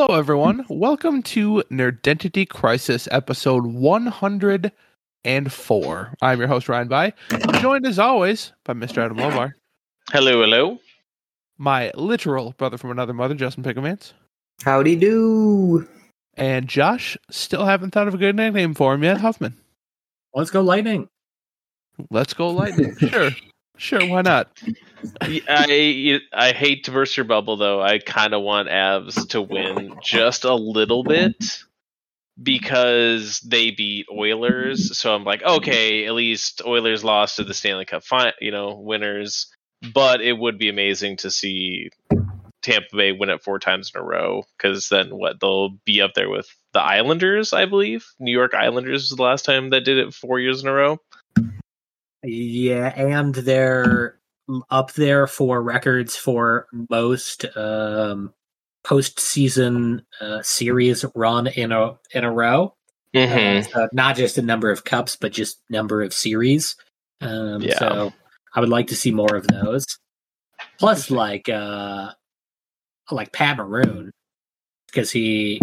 Hello, everyone. Welcome to Nerdentity Crisis, episode 104. I'm your host, Ryan By, joined as always by Mr. Adam Lovar, Hello, hello. my literal brother from another mother, Justin Picklemans, Howdy do. and Josh. Still haven't thought of a good nickname for him yet, Huffman. Let's go lightning. Let's go lightning. sure. Sure, why not? I I hate to burst your bubble though. I kind of want Avs to win just a little bit because they beat Oilers. So I'm like, okay, at least Oilers lost to the Stanley Cup, you know, winners. But it would be amazing to see Tampa Bay win it four times in a row because then what they'll be up there with the Islanders, I believe. New York Islanders was the last time that did it four years in a row. Yeah, and they're up there for records for most um, postseason uh, series run in a in a row. Mm-hmm. Uh, so not just a number of cups, but just number of series. Um, Yeah. So I would like to see more of those. Plus, like uh, like Pat Maroon, because he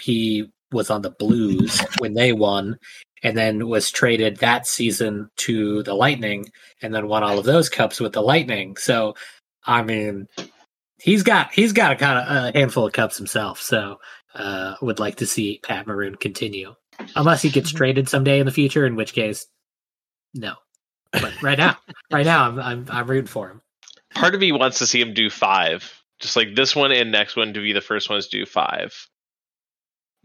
he was on the Blues when they won, and then was traded that season to the Lightning, and then won all of those cups with the Lightning. So, I mean, he's got he's got a kind of a handful of cups himself. So, uh, would like to see Pat Maroon continue, unless he gets traded someday in the future, in which case, no. But right now, right now, I'm I'm I'm rooting for him. part of me wants to see him do five, just like this one and next one to be the first ones to do five.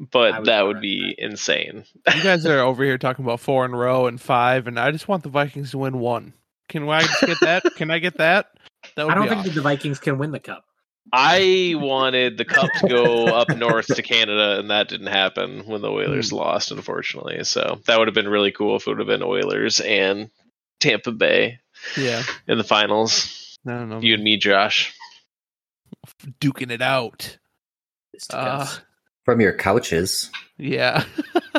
I But would that would be insane. You guys are over here talking about four in a row and five, and I just want the Vikings to win one. Can I just get that? Can I get that? That would I don't be think awesome. that the Vikings can win the cup. I wanted the cup to go up north to Canada, and that didn't happen when the. Oilers lost, unfortunately. So that would have been really cool if it would have been Oilers and Tampa Bay Yeah. in the finals. I don't know. You and me, Josh. duking it out. Uh, From your couches. yeah.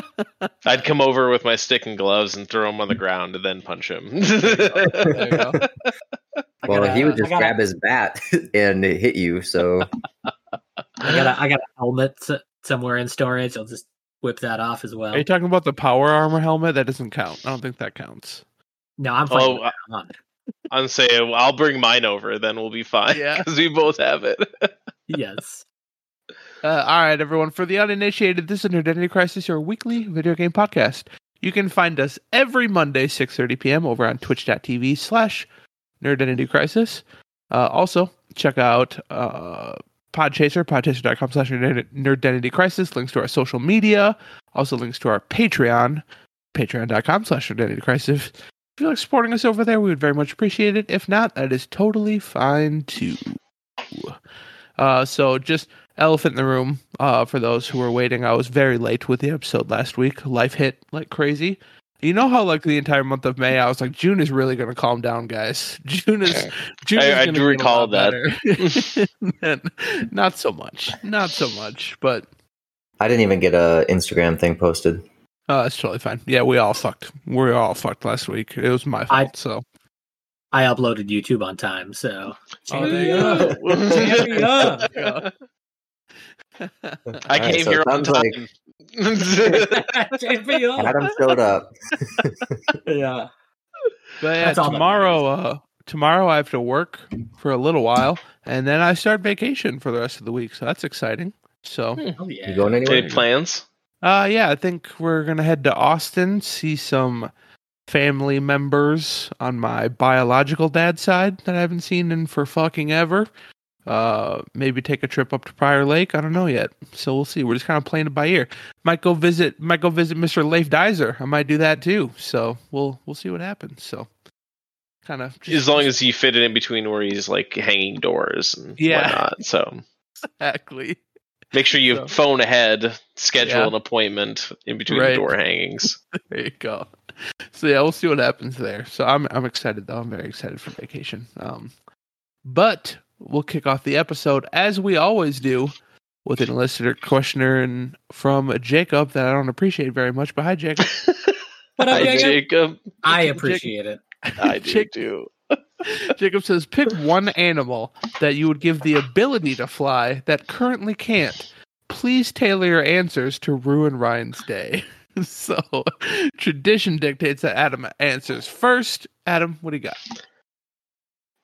I'd come over with my stick and gloves and throw him on the ground and then punch him. There you go. Well, gotta- he would just gotta- grab his bat and hit you. So I got a, I got a helmet somewhere in storage. I'll just whip that off as well. Are you talking about the power armor helmet? That doesn't count. I don't think that counts. No, I'm fine. Oh. I'm on. I'm saying I'll bring mine over, then we'll be fine. Yeah. because we both have it. Yes. Uh, all right, everyone. For the uninitiated, this is Nerdentity Crisis, your weekly video game podcast. You can find us every Monday, 6.30 p.m. over on twitch.tv slash Nerdentity Crisis. Uh, also, check out uh, Podchaser, podchaser.com slash Nerdentity Crisis. Links to our social media. Also links to our Patreon, patreon.com slash Nerdentity Crisis. If you like supporting us over there, we would very much appreciate it. If not, that is totally fine too. Uh, so just elephant in the room. Uh, for those who were waiting, I was very late with the episode last week. Life hit like crazy. You know how like the entire month of May, I was like, June is really going to calm down, guys. June is. June I- is I gonna do get a recall lot that. better. Not so much. Not so much. But I didn't even get a Instagram thing posted. uh, it's totally fine. Yeah, we all fucked. We were all fucked last week. It was my I- fault. so I uploaded YouTube on time, so Oh, there you go. Champion! Yeah. I Alright, came so here on time. like Adam showed up. Yeah. But yeah, That's all that tomorrow, uh, tomorrow I have to work for a little while, and then I start vacation for the rest of the week. So that's exciting. So, Oh yeah. You going anywhere? Any plans? uh, yeah, I think we're gonna head to Austin, see some family members on my biological dad's side that I haven't seen in for fucking ever. Uh, maybe take a trip up to Prior Lake. I don't know yet, so we'll see. We're just kind of playing it by ear. Might go visit. Might go visit Mr. Leif Dizer. I might do that too. So we'll we'll see what happens. So, kind of As long as you fit it in between where he's like hanging doors and Yeah. whatnot. So exactly. make sure you So- phone ahead, schedule Yeah. an appointment in between Right. the door hangings. There you go. So yeah, we'll see what happens there. So I'm I'm excited though. I'm very excited for vacation. Um, but we'll kick off the episode as we always do with an listener questioner and from Jacob that I don't appreciate very much. But hi, Jacob. What up, Hi, Jacob? Jacob. I appreciate it. I do Jake- too. Jacob says, pick one animal that you would give the ability to fly that currently can't. please tailor your answers to ruin Ryan's day. so tradition dictates that Adam answers first. Adam, what do you got?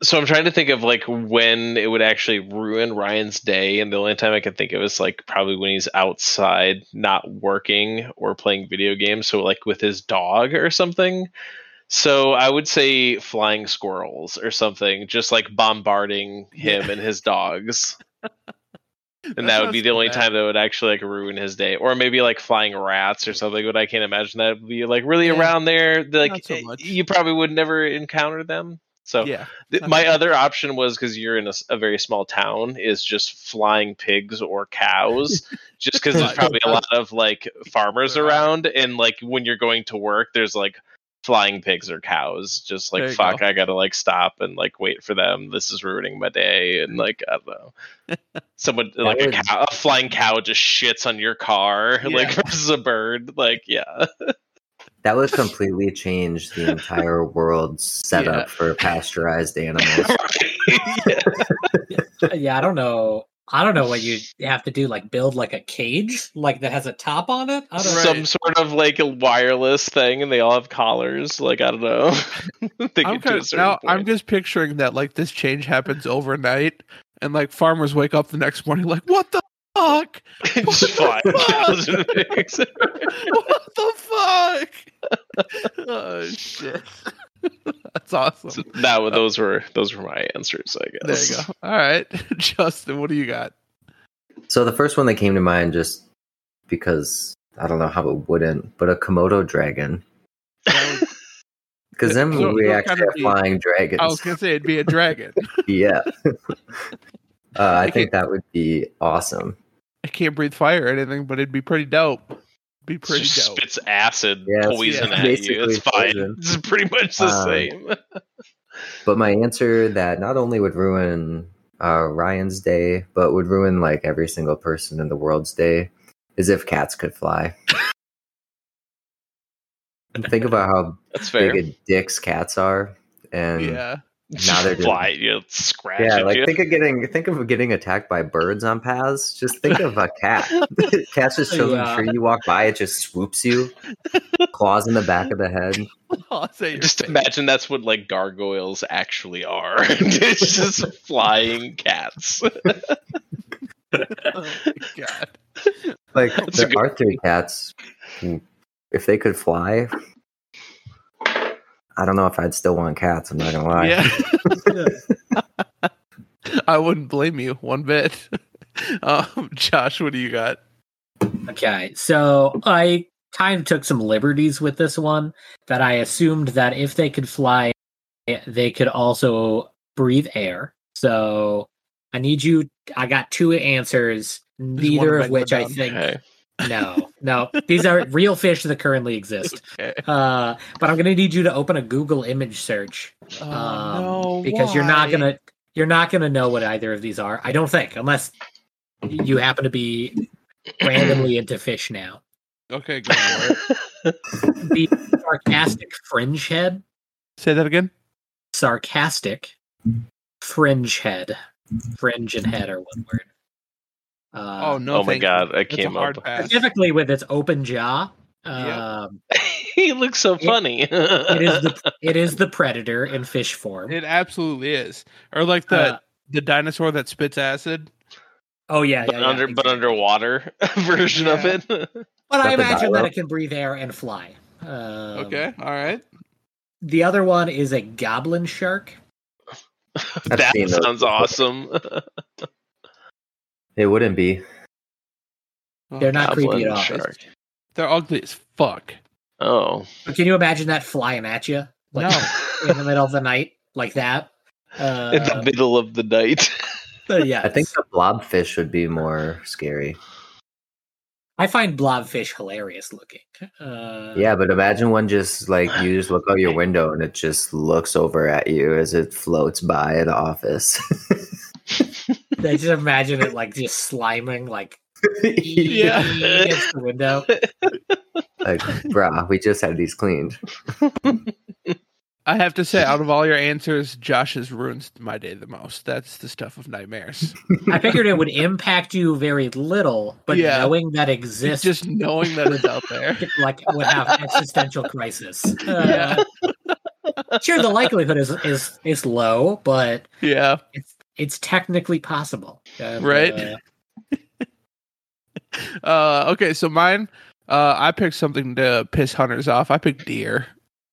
So I'm trying to think of like when it would actually ruin Ryan's day, and the only time I can think of is like probably when he's outside, not working or playing video games. So like with his dog or something. So I would say flying squirrels or something, just like bombarding him and his dogs. And That that, would be the only bad. time that would actually like ruin his day, or maybe like flying rats or something. But I can't imagine that would be like really Yeah. around there. Like so eh, you probably would never encounter them. So Yeah. th- my other option was because you're in a very small town, is just flying pigs or cows, just because there's probably a lot of like farmers around, and like when you're going to work, there's like flying pigs or cows. Just like fuck, go. I gotta like stop and like wait for them. This is ruining my day, and like I don't know. Someone like a, cow, a flying cow just shits on your car, like Yeah. versus a bird. Like, yeah, That would completely change the entire world's setup Yeah. for pasteurized animals. yeah. yeah, I don't know. I don't know what you have to do. Like build like a cage, like that has a top on it. I don't Right. some sort of like a wireless thing, and they all have collars. Like I don't know. I'm get to a kind certain now. I'm just picturing that like this change happens overnight, and like farmers wake up the next morning like, "What the fuck? just flying What the cows and pigs. what the fuck?" oh shit, that's awesome. So that wa- those were those were my answers. I guess. There you go. All right, Justin, what do you got? So the first one that came to mind, just because I don't know how it wouldn't, but a Komodo dragon. Because then So- we so actually kind of have the- flying dragons. I was gonna say it'd be a dragon. yeah. uh, I Okay. think that would be awesome. It can't breathe fire or anything, but it'd be pretty dope. Be pretty Just dope. spits acid Yeah, it's- poison yeah, at you. It's fine. poison. It's pretty much the Um, same. But my answer that not only would ruin uh, Ryan's day, but would ruin like every single person in the world's day, is if cats could fly. Think about how That's fair. big a dicks cats are, and yeah. Now they're just- fly. You scratch yeah, like you. think of getting think of getting attacked by birds on paths. Just think of a cat. Cat's just chilling Yeah. tree. You walk by, it just swoops you, claws in the back of the head. I'll say your Just face. imagine that's what like gargoyles actually are. it's just flying cats. Oh god. Like That's a there good- are three cats. If they could fly, I don't know if I'd still want cats. I'm not gonna lie. Yeah. I wouldn't blame you one bit. Um, Josh, what do you got? Okay, so I kind of took some liberties with this one that I assumed that if they could fly, they could also breathe air. So I need you. I got two answers, neither of which I think. Okay. No, no, these are real fish that currently exist. Okay. Uh, but I'm gonna need you to open a Google image search Oh, um, no, because you're not gonna you're not gonna know what either of these are. I don't think, unless you happen to be randomly into fish now. Okay, go for it. The sarcastic fringe head, Say that again. sarcastic fringe head, fringe and head are one word. Uh, oh no! oh my god, you. I That's came up. pass. specifically with its open jaw. Yep. Um, he looks so It- funny. it is the it is the predator in fish form. It absolutely is. Or like the Uh, the dinosaur that spits acid. oh yeah, but yeah, yeah, under but underwater version of it. But I Is that imagine that it can breathe air and fly. Um, Okay, all right. The other one is a goblin shark. that sounds awesome. It wouldn't be. They're not creepy at all. shark. They're ugly as fuck. Oh. But can you imagine that flying at you, like No. in the middle of the night, like that? Uh, In the middle of the night. yeah, I think the blobfish would be more scary. I find blobfish hilarious looking. Uh, Yeah, but imagine one just like you just look out your window and it just looks over at you as it floats by an office. I just imagine it like just sliming, like Yeah. against the window. like, brah, we just had these cleaned. I have to say, out of all your answers, Josh's ruins my day the most. That's the stuff of nightmares. I figured it would impact you very little, but Yeah. knowing that exists, Just knowing that it's out there. like would have existential crisis. Uh, sure, the likelihood is is is low, but Yeah. it's it's technically possible. And, Right. uh, Uh, okay, so mine, uh, I picked something to piss hunters off. I picked deer.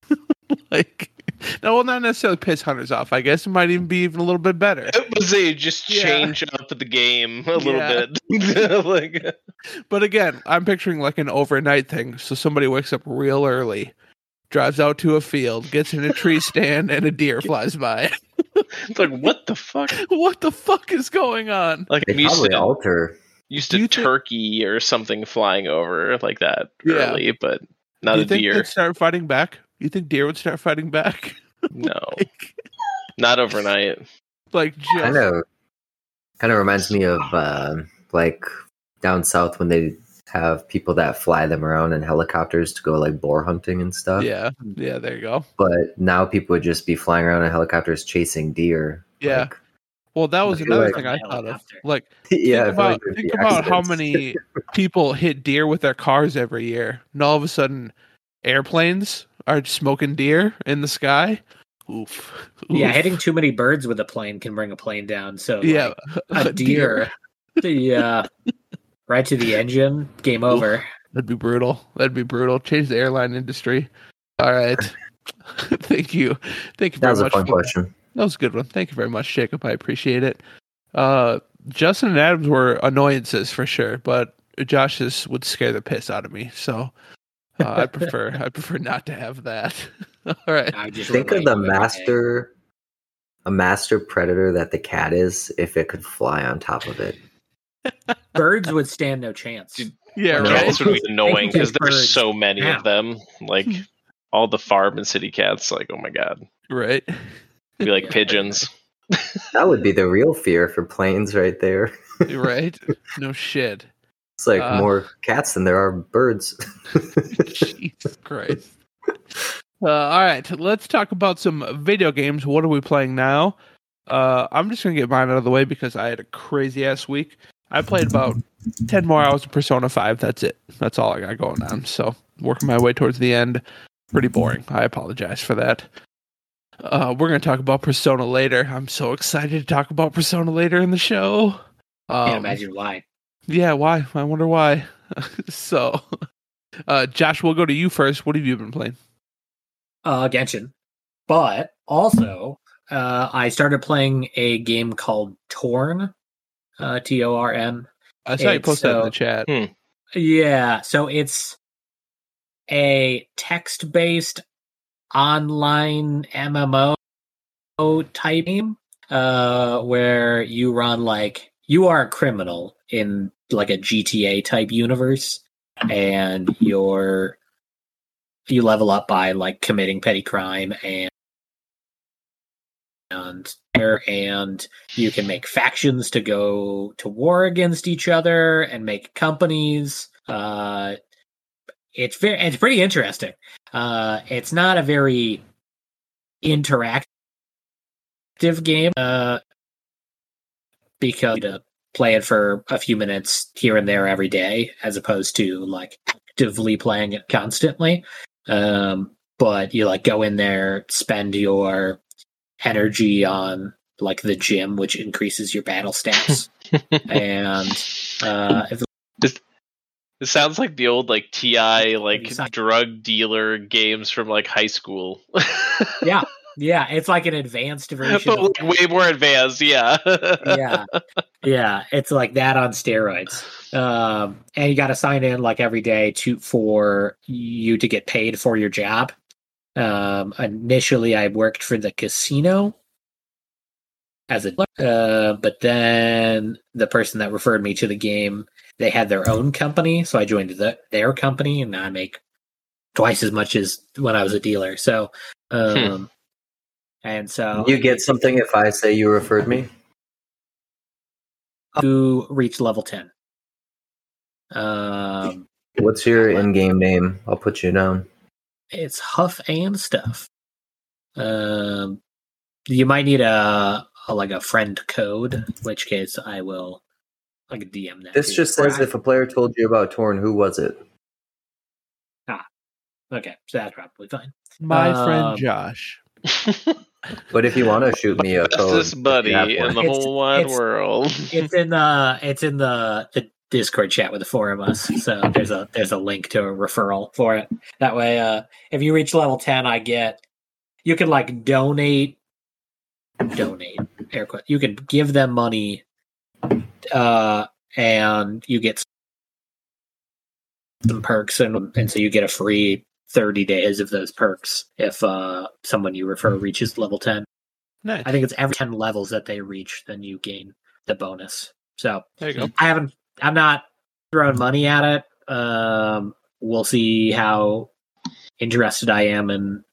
like, no, well, not necessarily piss hunters off. I guess it might even be even a little bit better. It was a just Yeah. change up the game a little Yeah. bit. like But again, I'm picturing like an overnight thing. So somebody wakes up real early, drives out to a field, gets in a tree stand, and a deer flies by. it's like what the fuck? what the fuck is going on? Like They I'm used probably to alter. used Do to you thi- turkey or something flying over like that Yeah. early, but not Do a think deer. they'd start fighting back? You think deer would start fighting back? No, like, not overnight. like just Kind of, kind of reminds me of uh, like down south when they have people that fly them around in helicopters to go like boar hunting and stuff. yeah, yeah. There you go. But now people would just be flying around in helicopters chasing deer. Yeah. Like, Well, that was another like- thing I thought of. Like, yeah. Think feel about like think about how many people hit deer with their cars every year, and all of a sudden, airplanes are smoking deer in the sky. Oof. yeah, hitting too many birds with a plane can bring a plane down. So yeah, like, a deer, yeah, right to the engine, game over. That'd be brutal. That'd be brutal. Change the airline industry. All right. Thank you. Thank you That very was a much. fun for question. That was a good one. Thank you very much, Jacob. I appreciate it. Uh, Justin and Adams were annoyances for sure, but Josh's would scare the piss out of me. So uh, I prefer I prefer not to have that. All right. I just Think of the to every day. master, a master predator that the cat is if it could fly on top of it. Birds would stand no chance. Dude, Yeah, Yeah, right. Cats would be annoying because take there's so many now. of them. Like all the farm and city cats. Like oh my god, Right. be like Yeah. pigeons. That would be the real fear for planes right there. Right. No shit. It's like Uh, more cats than there are birds. Jesus Christ. Uh, all right, let's talk about some video games. What are we playing now? Uh, I'm just gonna get mine out of the way because I had a crazy ass week. I played about ten more hours of Persona Five. That's it. That's all I got going on. So working my way towards the end. Pretty boring. I apologize for that. Uh, we're gonna talk about Persona later. I'm so excited to talk about Persona later in the show. Um, Can't imagine why. yeah, why? I wonder why. so, uh, Josh, we'll go to you first. What have you been playing? Uh, Genshin, but also uh, I started playing a game called Torn. Uh, T O R N. I saw you It's, post that in the chat. Hmm. Yeah, so it's a text-based online MMO type game uh where you run like you are a criminal in like a GTA type universe and you're you level up by like committing petty crime and and and you can make factions to go to war against each other and make companies. Uh it's very it's pretty interesting. Uh it's not a very interactive game uh because to play it for a few minutes here and there every day as opposed to like actively playing it constantly. Um but you like go in there spend your energy on like the gym which increases your battle stats and uh if It sounds like the old like TI like drug dealer games from like high school. Yeah. Yeah, it's like an advanced version. but like, way more advanced, yeah. yeah, yeah, it's like that on steroids. Um, and you got to sign in like every day to for you to get paid for your job. Um, initially, I worked for the casino as a, uh, but then the person that referred me to the game, they had their own company, so I joined the, their company, and now I make twice as much as when I was a dealer. So, um, and so you get something if I say you referred me? to reach level 10. Um, What's your in-game name? I'll put you down. It's Huff and Stuff. Um, you might need a, a like a friend code, in which case I will like DM that. This just says I- if a player told you about Torn, who was it? Ah, okay, so that's probably fine. My Um, friend Josh. But if you want to shoot me a code, Bestest buddy in the It's- whole wide it's- world. It's in the it's in the, the Discord chat with the four of us. So there's a there's a link to a referral for it. That way, uh, if you reach level ten, I get you can like donate donate air quote. You can give them money, uh, and you get some perks, and and so you get a free thirty days of those perks if uh someone you refer reaches level ten. Nice. I think it's every 10 levels that they reach, then you gain the bonus. So there you go. I haven't, I'm not throwing money at it. Um, we'll see how interested I am in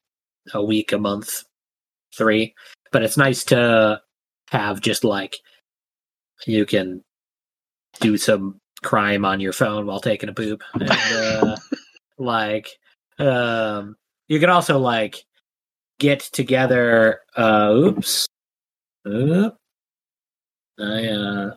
a week, a month, three. But it's nice to have just like you can do some crime on your phone while taking a poop. And, uh, like, um, you can also like get together. Uh, oops. Oop. I uh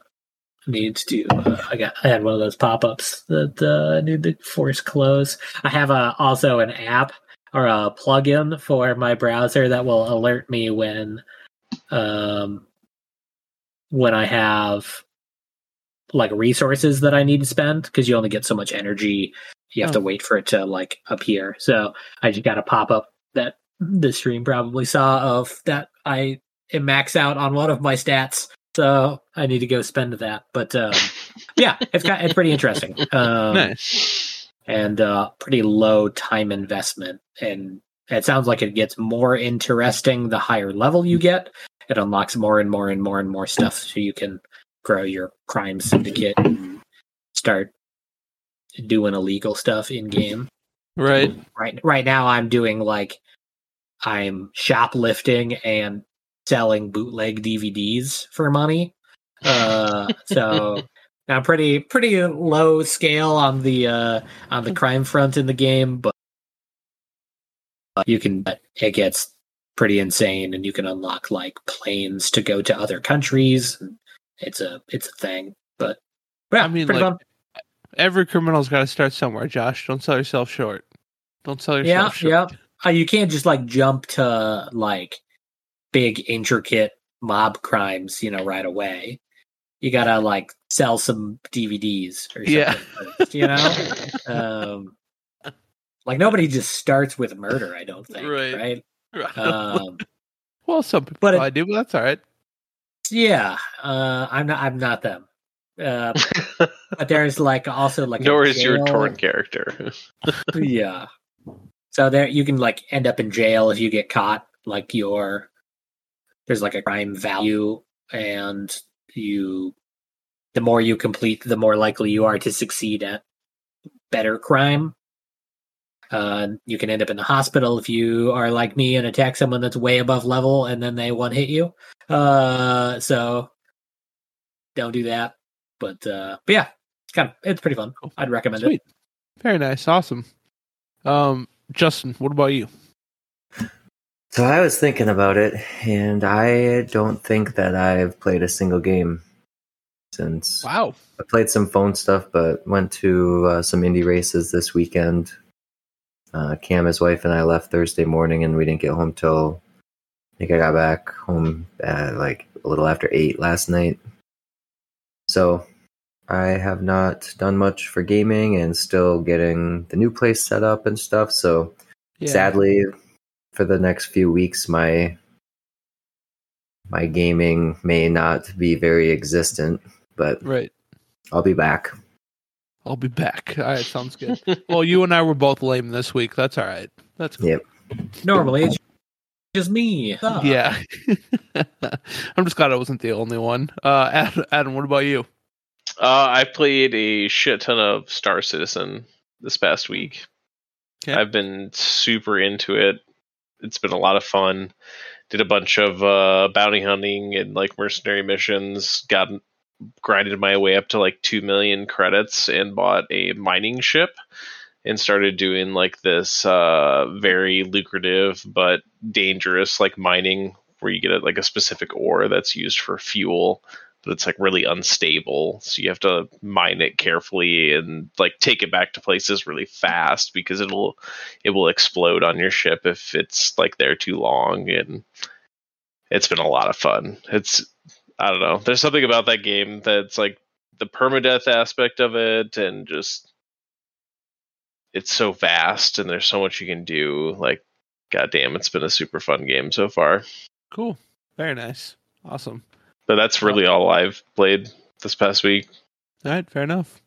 need to. Uh, I got. I had one of those pop ups that uh, I need to force close. I have a also an app or a plugin for my browser that will alert me when um when I have like resources that I need to spend because you only get so much energy. You have to Oh. wait for it to like appear. So I just got a pop up that the stream probably saw of that I am max out on one of my stats. So I need to go spend that. But um, yeah, it's got it's pretty interesting. Um, nice. and uh, pretty low time investment. And it sounds like it gets more interesting the higher level you get. It unlocks more and more and more and more stuff, so you can grow your crime syndicate and start doing illegal stuff in game. Right. Right, right now, I'm doing like I'm shoplifting and selling bootleg DVDs for money. Uh, so I'm pretty pretty low scale on the uh, on the crime front in the game, but you can it gets pretty insane, and you can unlock like planes to go to other countries. It's a it's a thing, but yeah, I mean, like, fun. Every criminal's got to start somewhere, Josh. Don't sell yourself short. Don't sell Yeah, yourself short. yeah. Uh, you can't just like jump to like big intricate mob crimes, you know, right away. You gotta like sell some DVDs or something, Yeah. first, you know. um, like nobody just starts with murder. I don't think, Right. right? Right. Um, well, some people but it- I do, but that's all right. yeah, uh, I'm not. I'm not them. Uh, but there's like also like a Nor is your jail- torn character. yeah. So there you can like end up in jail if you get caught. Like your there's like a crime value and you the more you complete, the more likely you are to succeed at better crime. Uh, you can end up in the hospital if you are like me and attack someone that's way above level and then they one hit you. Uh, so don't do that. But uh, but yeah, it's kind of it's pretty fun. I'd recommend it. Very nice. Awesome. Um, Justin, what about you? So I was thinking about it, and I don't think that I've played a single game since Wow. I played some phone stuff, but went to uh, some Indy races this weekend. Uh, Cam, his wife, and I left Thursday morning, and we didn't get home till I think I got back home at like a little after eight last night. So I have not done much for gaming, and still getting the new place set up and stuff. So Yeah. sadly, for the next few weeks, my my gaming may not be very existent, but Right. I'll be back. I'll be back. All right. Sounds good. well, you and I were both lame this week. That's all right. That's cool. Yep. Normally, it's just me. Ah. Yeah. I'm just glad I wasn't the only one. Uh, Adam, Adam what about you? Uh, I played a shit ton of Star Citizen this past week. Okay. I've been super into it. It's been a lot of fun. Did a bunch of uh, bounty hunting and like mercenary missions. Got grinded my way up to like two million credits and bought a mining ship. and started doing like this uh, very lucrative but dangerous like mining where you get like a specific ore that's used for fuel but it's like really unstable so you have to mine it carefully and like take it back to places really fast because it'll it will explode on your ship if it's like there too long and it's been a lot of fun it's i don't know there's something about that game that's like the permadeath aspect of it and just it's so vast and there's so much you can do like goddamn it's been a super fun game so far Cool. Very nice. Awesome. But that's really all i've played this past week All right, fair enough.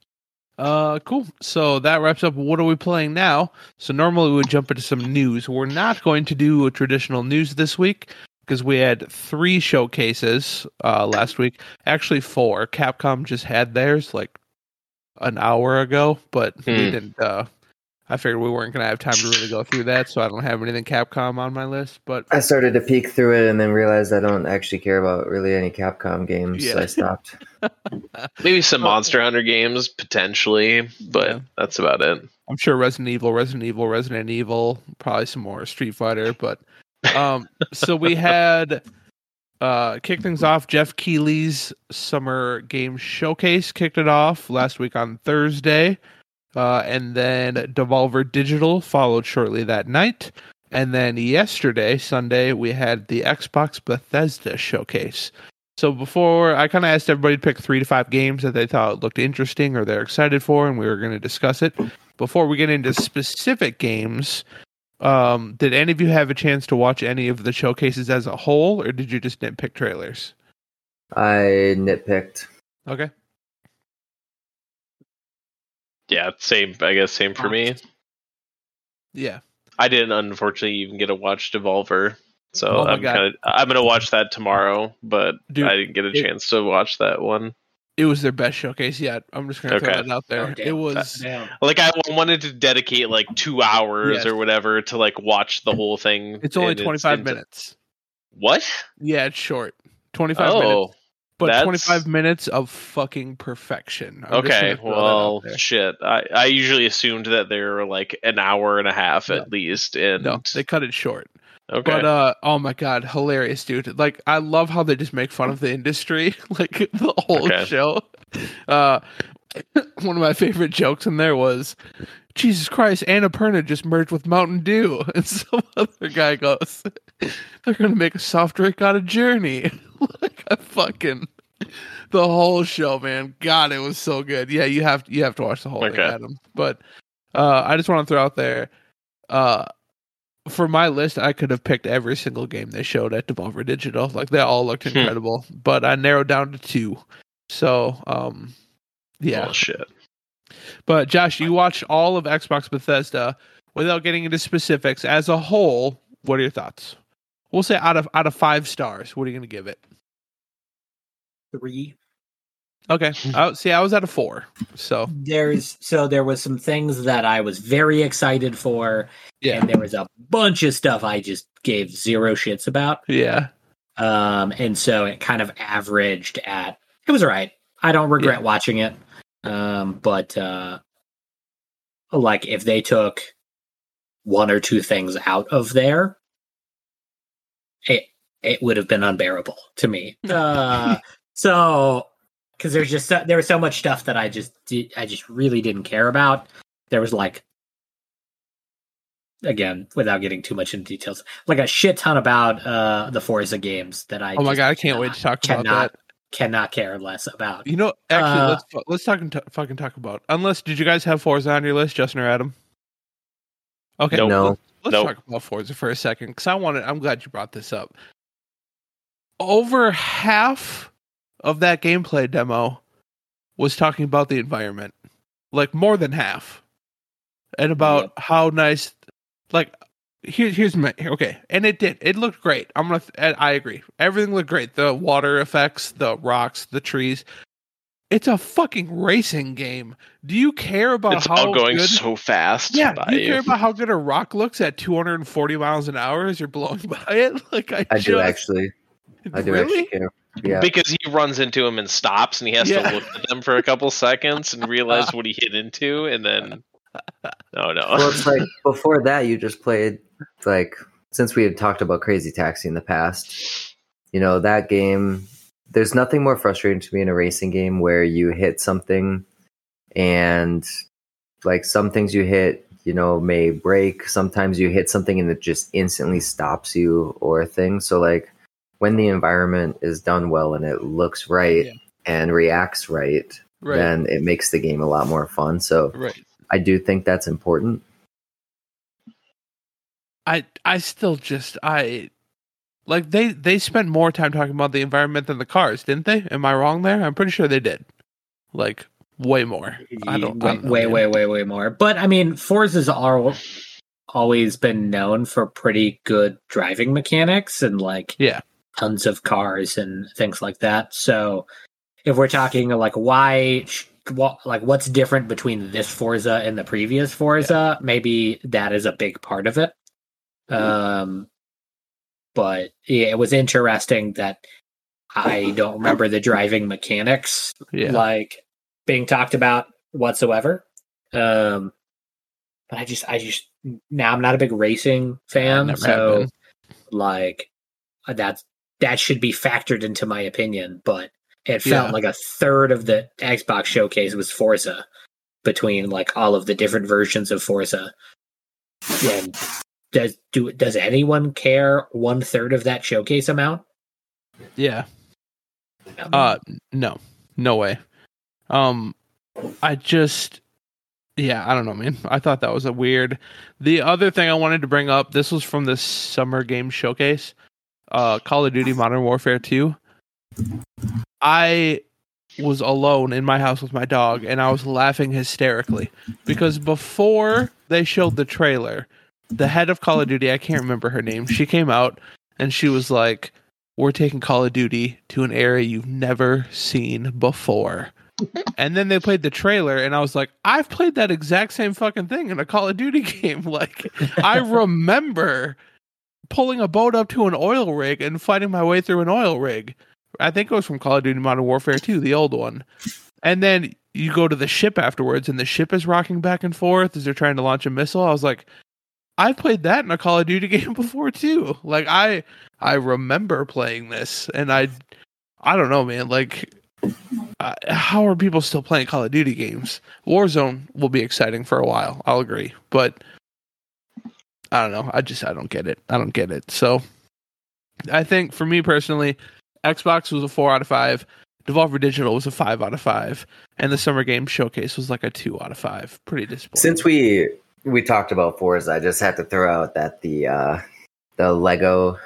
Uh, cool. So that wraps up. What are we playing now? So normally we would jump into some news. We're not going to do a traditional news this week because we had three showcases uh, last week. Actually, four. Capcom just had theirs like an hour ago, but we Hmm. didn't. Uh, I figured we weren't going to have time to really go through that, so I don't have anything Capcom on my list. But I started to peek through it and then realized I don't actually care about really any Capcom games. So I stopped. maybe some monster hunter games potentially but Yeah. that's about it I'm sure Resident Evil, Resident Evil, Resident Evil, probably some more Street Fighter, but um so we had uh kick things off Geoff Keighley's summer game showcase kicked it off last week on Thursday. Uh and then Devolver Digital followed shortly that night. And then yesterday, Sunday, we had the Xbox Bethesda showcase. So before I kind of asked everybody to pick 3 to 5 games that they thought looked interesting or they're excited for and we were going to discuss it before we get into specific games, um, did any of you have a chance to watch any of the showcases as a whole, or did you just nitpick trailers? I nitpicked. Okay. Yeah same i guess same for me Yeah. i didn't unfortunately even get to watch devolver so Oh i'm kind of i'm gonna watch that tomorrow but Dude, i didn't get a it- chance to watch that one It was their best showcase yet. I'm just going to throw that out there. Oh, it was. Damn. like i wanted to dedicate like two hours Yes. or whatever to like watch the whole thing It's only 25 it's- minutes. what Yeah, it's short. 25 minutes. But that's- 25 minutes of fucking perfection. I'm okay gonna throw that out well shit I, I usually assumed that they were like an hour and a half No. at least and No, they cut it short. okay But uh oh my god, hilarious dude. Like I love how they just make fun of the industry like the whole Okay. show. Uh one of my favorite jokes in there was Jesus Christ, Annapurna just merged with Mountain Dew. And some other guy goes, They're gonna make a soft drink out of Journey. like I fucking the whole show, man. God, it was so good. Yeah, you have you have to watch the whole thing, Adam. But uh I just want to throw out there uh for my list, I could have picked every single game they showed at Devolver Digital. Like they all looked Hmm. incredible, but I narrowed down to two. So, um, yeah. oh shit But Josh, you watched all of Xbox Bethesda without getting into specifics. As a whole, what are your thoughts? We'll say out of out of five stars, what are you going to give it? Three. Okay, I, see, I was at a four. So There's so there was some things that I was very excited for, yeah, and there was a bunch of stuff I just gave zero shits about. yeah, Um, and so it kind of averaged at it was all right. I don't regret watching it. Um, but uh like if they took one or two things out of there, it it would have been unbearable to me. Uh so because there's just so, there was so much stuff that I just did, I just really didn't care about. There was like again, without getting too much into details, like a shit ton about uh the Forza games that I Oh my just god, I can't wait to talk about cannot that. cannot care less about. You know, actually, Uh, let's let's talk and t- fucking talk about. Unless, did you guys have Forza on your list, Justin or Adam? Okay, Nope. No. Let's Nope. talk about Forza for a second because I wanted. I'm glad you brought this up. Over half of that gameplay demo was talking about the environment, like more than half, and about how nice. Like, here, here's my okay, and it did. It looked great. I'm gonna. I agree. Everything looked great. The water effects, the rocks, the trees. It's a fucking racing game. Do you care about it's how all going good? so fast Yeah, by do you care about how good a rock looks at 240 miles an hour as you're blowing by it? Like I, I just, do actually. I do really? actually care. Yeah. because he runs into him and stops and he has Yeah. to look at them for a couple seconds and realize what he hit into and then No, no. Well, it's like before that, you just played like since we had talked about Crazy Taxi in the past. You know that game. There's nothing more frustrating to me in a racing game where you hit something, and like some things you hit, you know, may break. Sometimes you hit something and it just instantly stops you or a thing. So like when the environment is done well and it looks right Yeah. and reacts right, Right. then it makes the game a lot more fun. So right. I do think that's important. I I still just I like they they spent more time talking about the environment than the cars, didn't they? Am I wrong there? I'm pretty sure they did. Like way more. I don't, I way, don't know, way, way, way, way more. But I mean, Forza's al- always been known for pretty good driving mechanics and like Yeah. tons of cars and things like that. So if we're talking like why, what, like what's different between this Forza and the previous Forza, maybe that is a big part of it. Um, but yeah, it was interesting that I don't remember the driving mechanics Yeah. like being talked about whatsoever. Um, but I just, I just now I'm not a big racing fan, so like that that should be factored into my opinion. But it felt Yeah. like a third of the Xbox showcase was Forza between like all of the different versions of Forza. And does do does anyone care one third of that showcase amount? Yeah. Uh no. No way. Um I just yeah, I don't know, man. I thought that was a weird. The other thing I wanted to bring up, this was from the Summer Game Showcase, uh Call of Duty Modern Warfare 2. I was alone in my house with my dog and I was laughing hysterically because before they showed the trailer, the head of Call of Duty, I can't remember her name, she came out and she was like, We're taking Call of Duty to an area you've never seen before. and then they played the trailer and I was like, I've played that exact same fucking thing in a Call of Duty game. Like I remember pulling a boat up to an oil rig and fighting my way through an oil rig. I think it was from Call of Duty Modern Warfare 2, the old one. And then you go to the ship afterwards, and the ship is rocking back and forth as they're trying to launch a missile. I was like, I played that in a Call of Duty game before too. Like I, I remember playing this, and I, I don't know, man. Like, uh, how are people still playing Call of Duty games? Warzone will be exciting for a while. I'll agree, but I don't know. I just I don't get it. I don't get it. So I think for me personally, Xbox was a four out of five. Devolver Digital was a five out of five, and the Summer Game Showcase was like a two out of five. Pretty disappointing. Since we we talked about Forza, I just had to throw out that the uh the Lego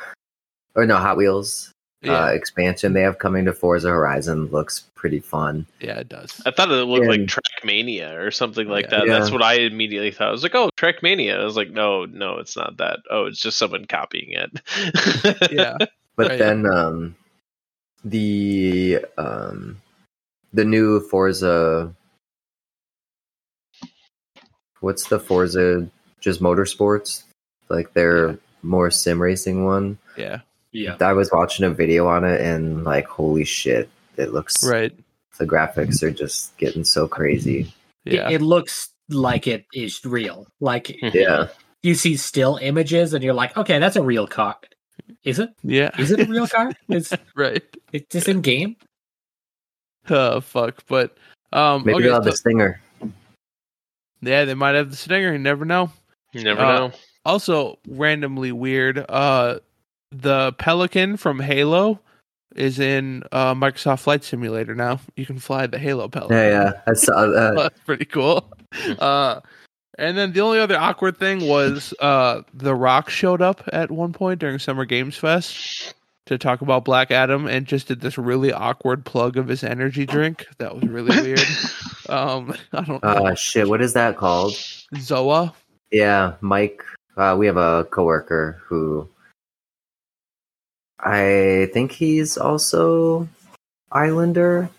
or no Hot Wheels yeah, uh, expansion they have coming to Forza Horizon looks pretty fun. yeah, it does. I thought it looked like And- Trackmania or something like Yeah. that. That's what I immediately thought. I was like, "Oh, Trackmania." I was like, "No, no, it's not that. Oh, it's just someone copying it." Yeah, But Right. then um the um the new Forza what's the Forza just motorsports? Like their Yeah. more sim racing one. yeah, Yeah. I was watching a video on it and like holy shit, it looks right. the graphics are just getting so crazy. Yeah, It, it looks like it is real. Like Yeah. you see still images and you're like, okay, that's a real car. Is it? yeah. Is it a real car? It's right? it's just in game. Oh fuck! But um, Maybe okay, they'll have so- the stinger. Yeah, they might have the stinger. You never know. you never Uh, know. Also, randomly weird. Uh, the Pelican from Halo is in uh, Microsoft Flight Simulator now. You can fly the Halo Pelican. Yeah, yeah. I saw that. That's pretty cool. Uh, and then the only other awkward thing was uh, The Rock showed up at one point during Summer Games Fest to talk about Black Adam and just did this really awkward plug of his energy drink. That was really weird. um, I don't know. Uh shit, what is that called? Zoa. Yeah, Mike. Uh, we have a coworker who I think he's also Islander,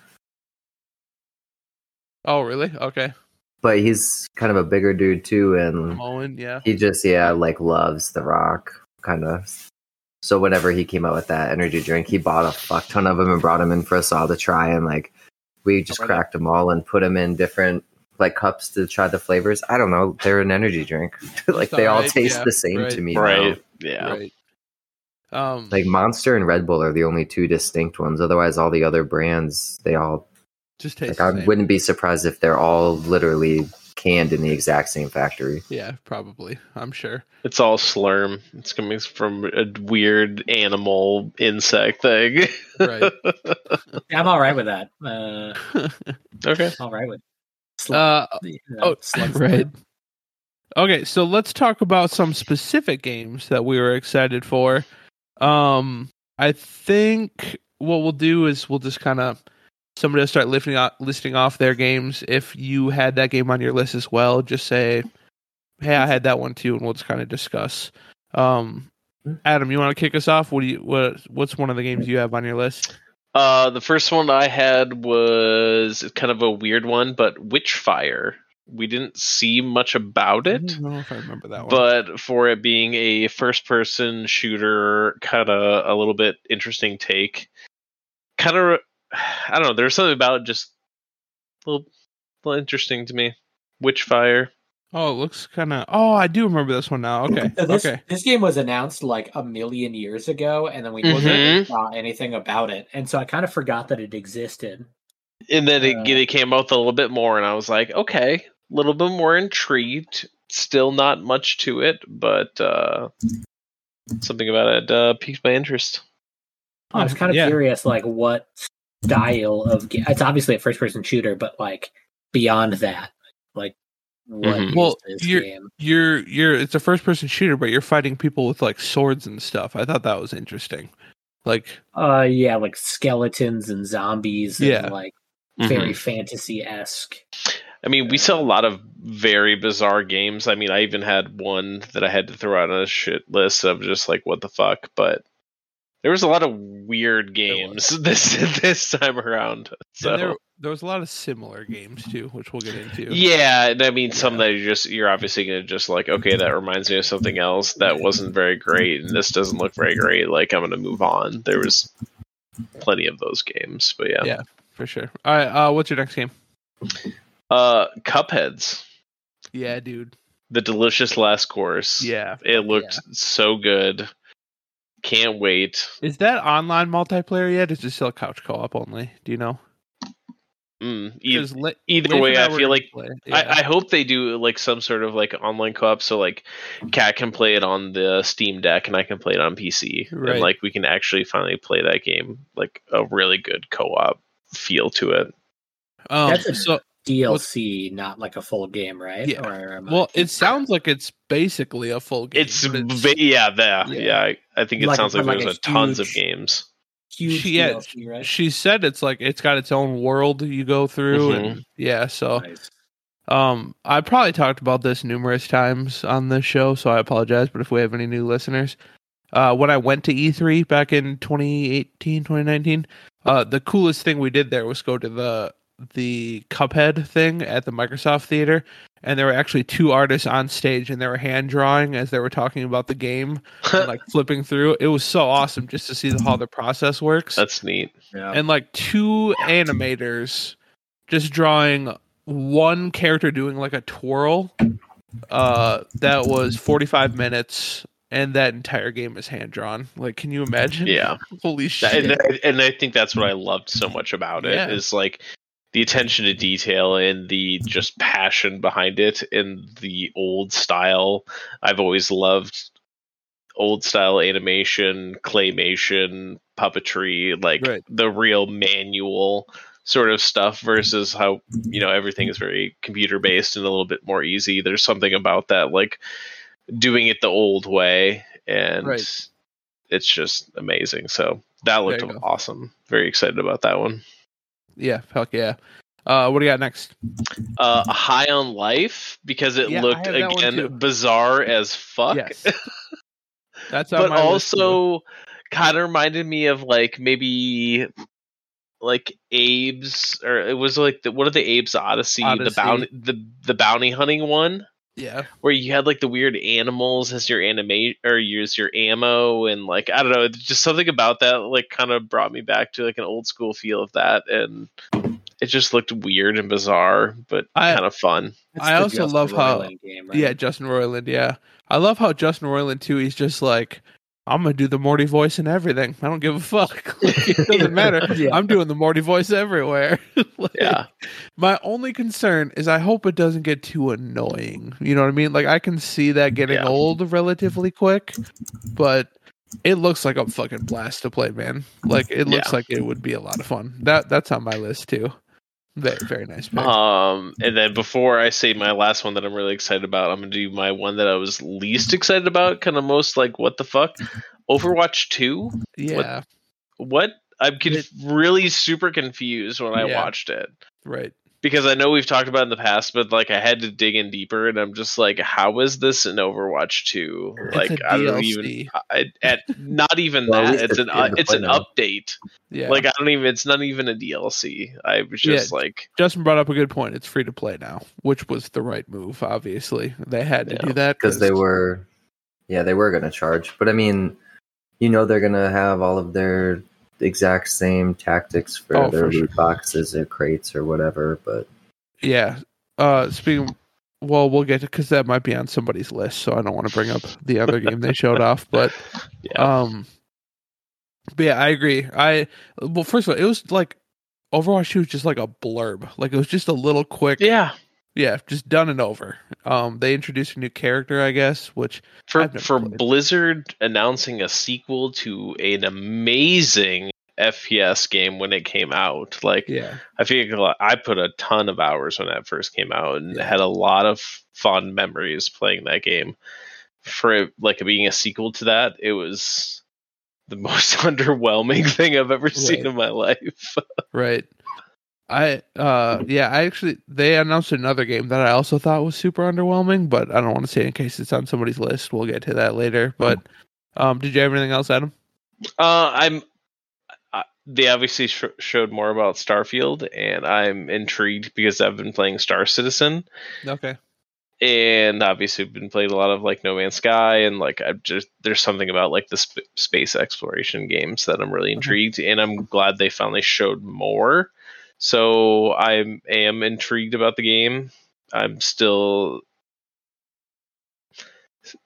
Oh, really? Okay. but he's kind of a bigger dude too, and Owen, yeah. he just yeah like loves The Rock, kind of. So whenever he came out with that energy drink, he bought a fuck ton of them and brought them in for us all to try, and like we just Right. cracked them all and put them in different like cups to try the flavors. I don't know. They're an energy drink. like they all alright, taste yeah, the same right, to me. now. Right. Yeah. Right. Um, Like Monster and Red Bull are the only two distinct ones. Otherwise, all the other brands they all just taste. like. the I same. wouldn't be surprised if they're all literally canned in the exact same factory. Yeah, probably. I'm sure. It's all slurm. It's coming from a weird animal insect thing. Right. yeah, I'm all right with that. Uh, okay. all right with. Slug, uh, you know, oh, slug right. Okay, so let's talk about some specific games that we were excited for. Um, I think what we'll do is we'll just kind of somebody will start lifting off, listing off their games. If you had that game on your list as well, just say, "Hey, I had that one too," and we'll just kind of discuss. Um, Adam, you want to kick us off? What do you what What's one of the games you have on your list? Uh, the first one I had was kind of a weird one, but Witchfire. We didn't see much about I it. don't know if I remember that one. but for it being a first person shooter kind of a little bit interesting take kind of i don't know there's something about it just a little, little interesting to me witchfire oh, it looks kind of. Oh, I do remember this one now. Okay, So this, okay. this game was announced like a million years ago, and then we Mhm. never saw anything about it, and so I kind of forgot that it existed. and then it, Uh. it came out a little bit more and i was like okay a little bit more intrigued still not much to it but uh something about it uh piqued my interest I was kind of Yeah. curious, like what style of game. It's obviously a first-person shooter, but like beyond that, like what Mhm. Well, this you're- game? you're you're it's a first person shooter but you're fighting people with like swords and stuff i thought that was interesting like Uh, yeah, like skeletons and zombies, and Yeah. like Mhm. very fantasy esque. I mean, we saw a lot of very bizarre games. I mean, I even had one that I had to throw out on a shit list of just like what the fuck, but there was a lot of weird games this this time around. So and there there was a lot of similar games too which we'll get into yeah, and I mean, some Yeah. that you just you're obviously gonna just like, okay, that reminds me of something else that wasn't very great, and this doesn't look very great. Like, I'm gonna move on. There was plenty of those games, but yeah, Yeah. for sure all right uh what's your next game uh, Cupheads, yeah dude the delicious last course. yeah It looked so good. Can't wait. is that online multiplayer yet is it still couch co-op only do you know Mm, e- 'Cause Li- either way, I feel like play, I. I hope they do like some sort of like online co-op, so like Cat can play it on the Steam Deck and I can play it on PC, Right. and like we can actually finally play that game like a really good co-op feel to it. um, That's a- so DLC, not like a full game, right? Yeah. Or am I- well it sounds like it's basically a full game It's, but va- yeah, that Yeah. yeah. I, I think it Like- sounds like, like there's a a tons of games. huge she- yeah, right? she said it's like it's got its own world you go through Mhm. and yeah so Nice. Um, I probably talked about this numerous times on this show, so I apologize. But if we have any new listeners, uh, when I went to E3 back in 2018, 2019, uh, the coolest thing we did there was go to the the Cuphead thing at the Microsoft Theater, and there were actually two artists on stage, and they were hand drawing as they were talking about the game, and, like flipping through. It was so awesome just to see the, how the process works That's neat. Yeah. and like two animators just drawing one character doing like a twirl uh that was 45 minutes and that entire game is hand drawn like can you imagine Yeah. holy shit and, I- and I think that's what I loved so much about it is Yeah. like the attention to detail and the just passion behind it in the old style. I've always loved old style animation, claymation, puppetry, like Right. the real manual sort of stuff versus how you know everything is very computer based and a little bit more easy. There's something about that like doing it the old way and Right. it's just amazing. So that looked you go. awesome. Very excited about that one. Yeah fuck yeah. Uh what do you got next? Uh, High on Life because it Yeah, looked have that one too. again bizarre as fuck, yes. That's but my list, too. also kind of reminded me of like maybe like Abe's or it was like the, what are the Abe's Oddysee, the bounty the the bounty hunting one yeah where you had like the weird animals as your animate or use your ammo and like I don't know, just something about that like kind of brought me back to like an old school feel of that and it just looked weird and bizarre, but I- kind of fun. I also Justin love how- Roiland game, right? Yeah, Justin Roiland. Yeah, I love how Justin Roiland too. He's just like, I'm gonna do the Morty voice and everything. I don't give a fuck. Like, it doesn't matter. Yeah. I'm doing the Morty voice everywhere. Like, Yeah. My only concern is I hope it doesn't get too annoying. You know what I mean? Like I can see that getting Yeah. old relatively quick, but it looks like a fucking blast to play, man. Like it looks Yeah. like it would be a lot of fun. That that's on my list too. Very very nice pick. Um, and then before I say my last one that I'm really excited about, I'm gonna do my one that I was least excited about, kind of most like what the fuck, Overwatch Two. yeah, What what? I'm conf- It- really super confused when I Yeah. watched it right. Because I know we've talked about it in the past, but like I had to dig in deeper, and I'm just like, how is this in Overwatch Two? It's Like a I don't DLC. even. I, at not even Well, that. It's it's an uh, it's an now. update. Yeah. Like I don't even. It's not even a DLC. I was Yeah, just like, Justin brought up a good point. It's free to play now, which was the right move. Obviously, they had to Yeah. do that because they were yeah they were going to charge but i mean you know they're going to have all of their exact same tactics for Oh, their for loot boxes or crates or whatever but Yeah. Uh, speaking. Well, we'll get to because that might be on somebody's list, so I don't want to bring up the other game they showed off. But yeah, um, but yeah, I agree. I well, first of all, it was like Overwatch 2 was just like a blurb. Like it was just a little quick. yeah. Yeah, just done and over. Um, they introduced a new character, I guess, which For for played. Blizzard announcing a sequel to an amazing FPS game when it came out, like yeah, I feel like I put a ton of hours when that first came out and Yeah. had a lot of fond memories playing that game. For it, like being a sequel to that, it was the most underwhelming thing I've ever seen in my life. right. I uh yeah, I actually they announced another game that I also thought was super underwhelming, but I don't want to say in case it's on somebody's list. We'll get to that later. But um, did you have anything else, Adam? Uh, I'm. Uh, they obviously sh- showed more about Starfield, and I'm intrigued because I've been playing Star Citizen, Okay. and obviously been playing a lot of like No Man's Sky, and like I've just there's something about like the sp- space exploration games that I'm really intrigued, and I'm glad they finally showed more. So I am intrigued about the game. I'm still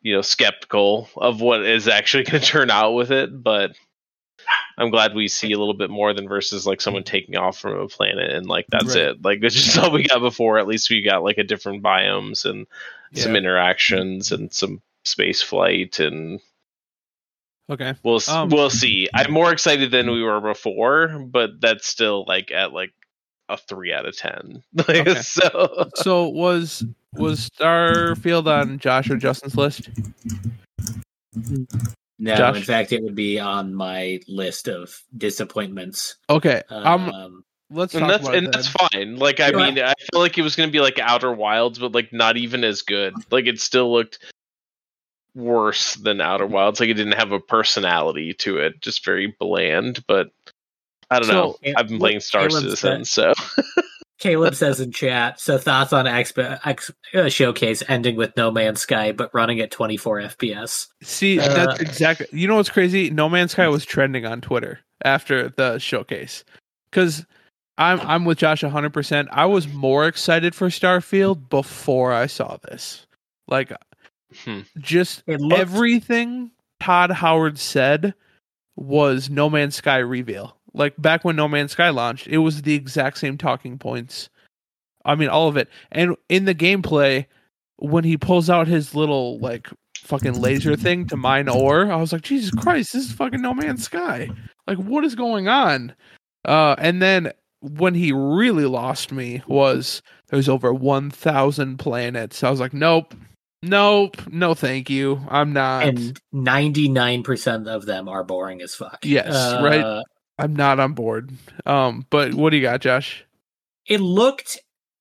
you know skeptical of what is actually going to turn out with it but i'm glad we see a little bit more than versus like someone taking off from a planet and like that's Right. it like it's just all we got before at least we got like a different biomes and some interactions and some space flight and Okay. we'll s Um, we'll see i'm more excited than we were before but that's still like at like a three out of ten like, Okay. so So was was Starfield on Josh or Justin's list? No, Josh? in fact, it would be on my list of disappointments. Okay. Um, Um, let's talk and that's about and then. that's fine. Like I Yeah. mean, I feel like it was gonna be like Outer Wilds, but like not even as good. Like it still looked worse than Outer Wilds. Like it didn't have a personality to it, just very bland. But I don't So, know. it- I've been playing Star Caleb Citizen, said- so Caleb says in chat, so thoughts on Expo Ex, uh, showcase ending with No Man's Sky, but running at 24 FPS. See, Uh, that's exactly. You know what's crazy? No Man's Sky was trending on Twitter after the showcase, because I'm I'm with Josh 100. percent I was more excited for Starfield before I saw this. Like, Hmm. just It looked, everything Todd Howard said was No Man's Sky reveal. Like back when No Man's Sky launched, it was the exact same talking points. I mean, all of it. And in the gameplay, when he pulls out his little like fucking laser thing to mine ore, I was like, Jesus Christ, this is fucking No Man's Sky. Like, what is going on? Uh, and then when he really lost me was there's over 1,000 planets. I was like, nope, nope, no, thank you. I'm not. and 99% of them are boring as fuck. Yes, Uh, right. I'm not on board. Um, but what do you got, Josh? It looked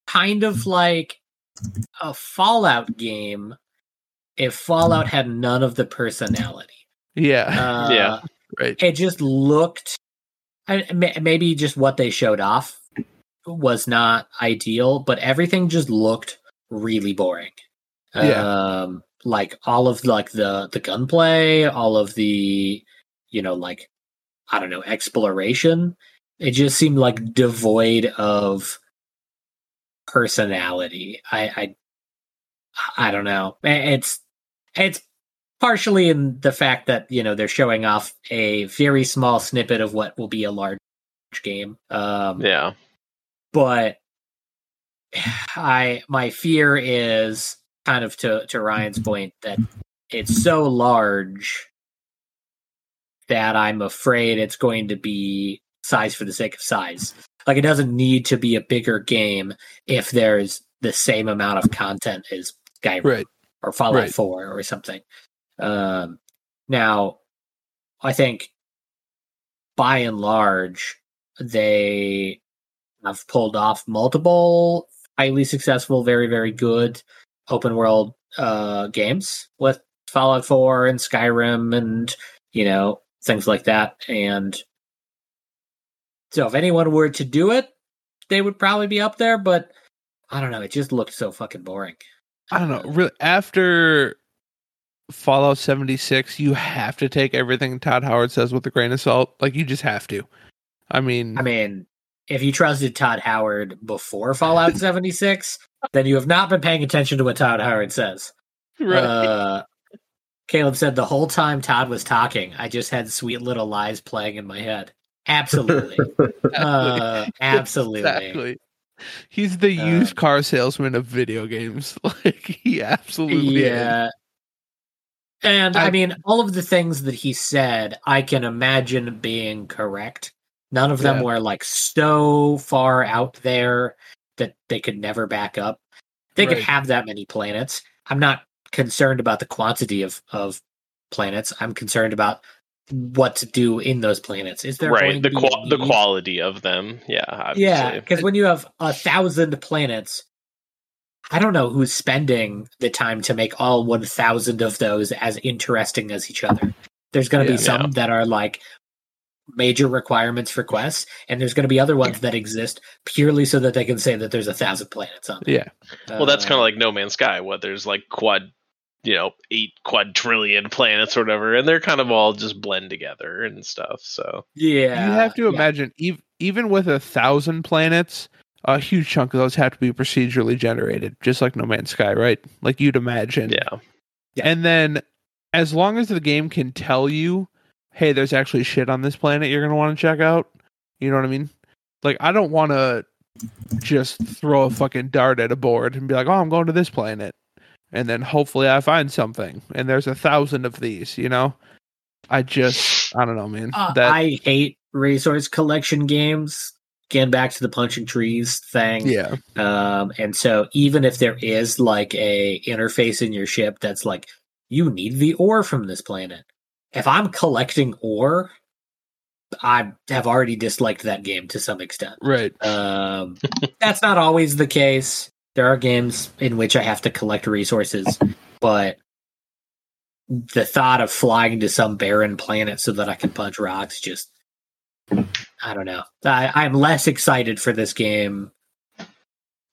kind of like a Fallout game if Fallout had none of the personality. Yeah, Uh, Yeah. right. it just looked I, maybe just what they showed off was not ideal but everything just looked really boring Yeah. um like all of like the the gunplay all of the you know like i don't know exploration It just seemed like devoid of personality. I I, I don't know. It's it's partially in the fact that you know they're showing off a very small snippet of what will be a large game. Um, Yeah. but I my fear is kind of to to Ryan's point that it's so large that I'm afraid it's going to be size for the sake of size. Like it doesn't need to be a bigger game if there's the same amount of content as Skyrim Right. or Fallout Right. 4 or something. Um, now, I think by and large, they have pulled off multiple highly successful, very, very good open world uh, games with Fallout 4 and Skyrim and, you know, things like that. And so if anyone were to do it, they would probably be up there, but I don't know. It just looked so fucking boring. I don't know. Really, after Fallout 76, you have to take everything Todd Howard says with a grain of salt. Like you just have to. I mean, I mean, if you trusted Todd Howard before Fallout 76, then you have not been paying attention to what Todd Howard says. right. Uh, Caleb said the whole time Todd was talking, I just had Sweet Little Lies playing in my head. Absolutely. uh, absolutely. Exactly. He's the Uh, used car salesman of video games. Like he absolutely is. Yeah. And I, I- mean, all of the things that he said, I can imagine being correct. None of them Yeah. were like so far out there that they could never back up. They could have that many planets. I'm not concerned about the quantity of, of planets. I'm concerned about what to do in those planets. Is there right. The to be a qua- the quality of them. Yeah. Obviously. Yeah, because when you have a thousand planets, I don't know who's spending the time to make all 1,000 of those as interesting as each other. There's going to Yeah. be some Yeah. that are like major requirements for quests, and there's going to be other ones that exist purely so that they can say that there's a thousand planets on. Yeah. Well, that's Uh, kind of like No Man's Sky. What there's like quad, you know, eight quadrillion planets or whatever, and they're kind of all just blend together and stuff. So yeah. you have to yeah. imagine, ev- even with a thousand planets, a huge chunk of those have to be procedurally generated, just like No Man's Sky, right? Like you'd imagine. yeah, And then, as long as the game can tell you, hey, there's actually shit on this planet you're going to want to check out, you know what I mean? Like, I don't want to just throw a fucking dart at a board and be like, oh, I'm going to this planet. And then hopefully I find something. And there's a thousand of these, you know? I just, I don't know, man. Uh, that, I hate resource collection games. Getting back to the punching trees thing. yeah. Um, and so even if there is like a interface in your ship that's like, you need the ore from this planet. If I'm collecting ore, I have already disliked that game to some extent. Right. Um, that's not always the case. There are games in which I have to collect resources, but the thought of flying to some barren planet so that I can punch rocks just I don't know. I, I'm less excited for this game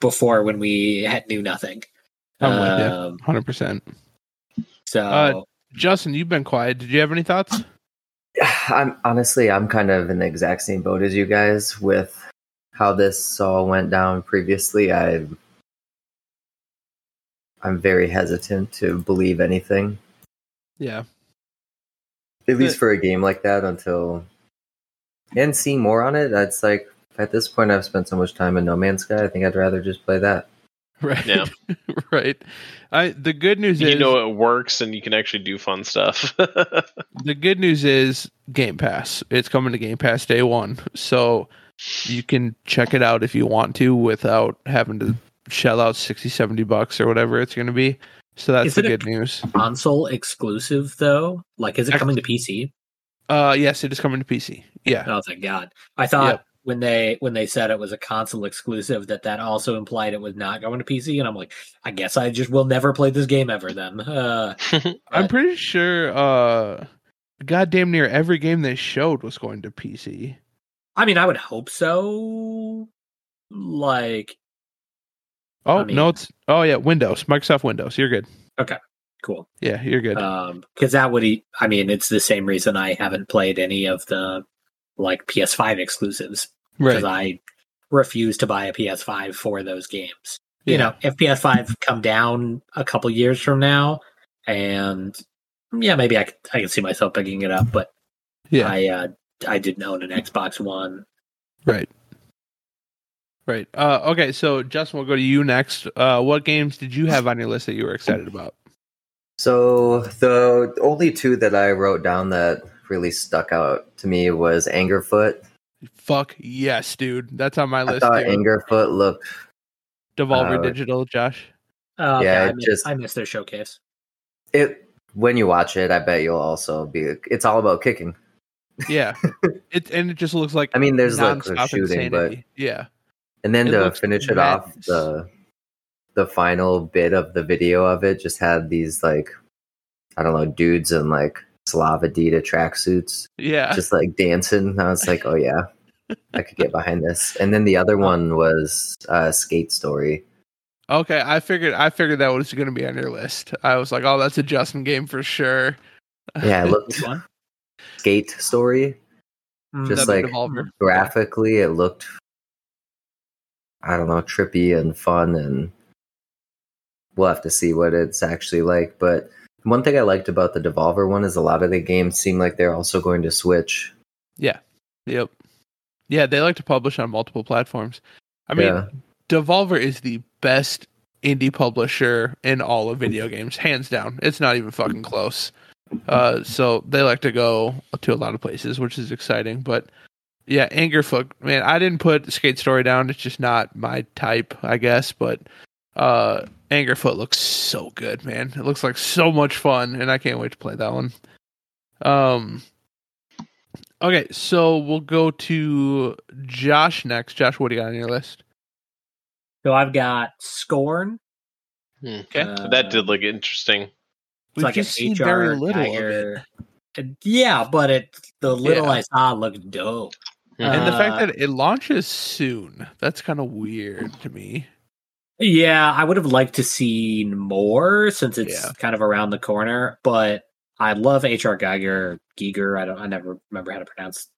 before when we had knew nothing. I'm with you. Um, 100%. so Uh, Justin, you've been quiet. Did you have any thoughts? I'm honestly, I'm kind of in the exact same boat as you guys with how this all went down previously. I, I'm very hesitant to believe anything, Yeah. at least uh, for a game like that, until and see more on it. It's like at this point, I've spent so much time in No Man's Sky. I think I'd rather just play that. Right. Yeah. right. I the good news you is you know it works, and you can actually do fun stuff. the good news is Game Pass. It's coming to Game Pass day one. So you can check it out if you want to without having to shell out 60, 70 bucks or whatever it's going to be. So that's Is the it a- good news. console exclusive though? Like is it coming to PC? Uh, yes, it is coming to PC. Yeah. Oh thank God. I thought Yep. When they when they said it was a console exclusive that that also implied it was not going to PC and I'm like I guess I just will never play this game ever then. Uh I'm pretty sure uh goddamn near every game they showed was going to PC. I mean I would hope so. Like Oh, I mean- no, it's oh yeah, Windows, Microsoft Windows. You're good. Okay. Cool. Yeah, you're good. Um because that would e- I mean it's the same reason I haven't played any of the like PS5 exclusives because Right. I refuse to buy a PS5 for those games. Yeah. You know, if PS5 come down a couple years from now, and yeah, maybe I can see myself picking it up, but Yeah. I uh, I didn't own an Xbox One. Right. Right. Uh, okay, so Justin, we'll go to you next. Uh, what games did you have on your list that you were excited about? So the only two that I wrote down that really stuck out to me was Angerfoot. Fuck yes, dude. That's on my I list. thought dude. Angerfoot looked Devolver uh, Digital, Josh. Uh, Yeah, I, miss, just- I missed their showcase. it when you watch it. I bet you'll also be. It's all about kicking. Yeah. it and it just looks like I mean, there's like nonstop shooting, but insanity. yeah. and then It to looks finish it off, the the final bit of the video of it just had these like I don't know dudes in like Slav Adidas tracksuits Yeah. just like dancing. I was like, oh yeah, I could get behind this. And then the other one was uh, Skate Story. Okay, I figured I figured that was going to be on your list. I was like, "Oh, that's a Justin game for sure." Yeah, it looked Skate Story. Mm, Just like graphically, it looked I don't know trippy and fun, and we'll have to see what it's actually like. But one thing I liked about the Devolver one is a lot of the games seem like they're also going to Switch. Yeah. Yep. Yeah, they like to publish on multiple platforms. I mean, yeah. Devolver is the best indie publisher in all of video games, hands down. It's not even fucking close. Uh, so they like to go to a lot of places, which is exciting. But yeah, Angerfoot, man, I didn't put Skate Story down. It's just not my type, I guess. But uh, Angerfoot looks so good, man. It looks like so much fun, and I can't wait to play that one. Um. Okay, so we'll go to Josh next. Josh, what do you got on your list? So I've got Scorn. Okay. Uh, that did look interesting. It's We've like just an seen HR very little of it. Yeah, but it the little Yeah. I saw looked dope. And the fact Uh, that it launches soon, that's kind of weird to me. Yeah, I would have liked to see more since it's Yeah. kind of around the corner. But I love HR Geiger. Geiger, I don't. I never remember how to pronounce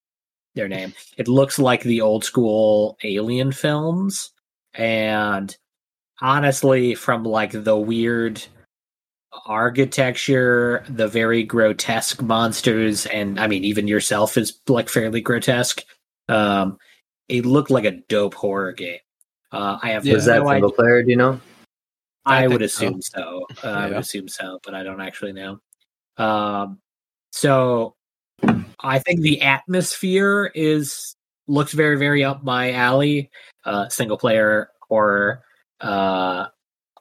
their name. It looks like the old school Alien films, and honestly, from like the weird architecture, the very grotesque monsters, and I mean, even yourself is like fairly grotesque. Um, it looked like a dope horror game. Uh, I have Yeah. Was that no single player? Do you know? I I, would think so. assume so. Uh, I would assume so, but I don't actually know. Um, so I think the atmosphere is looks very, very up my alley. Uh, single player horror, uh,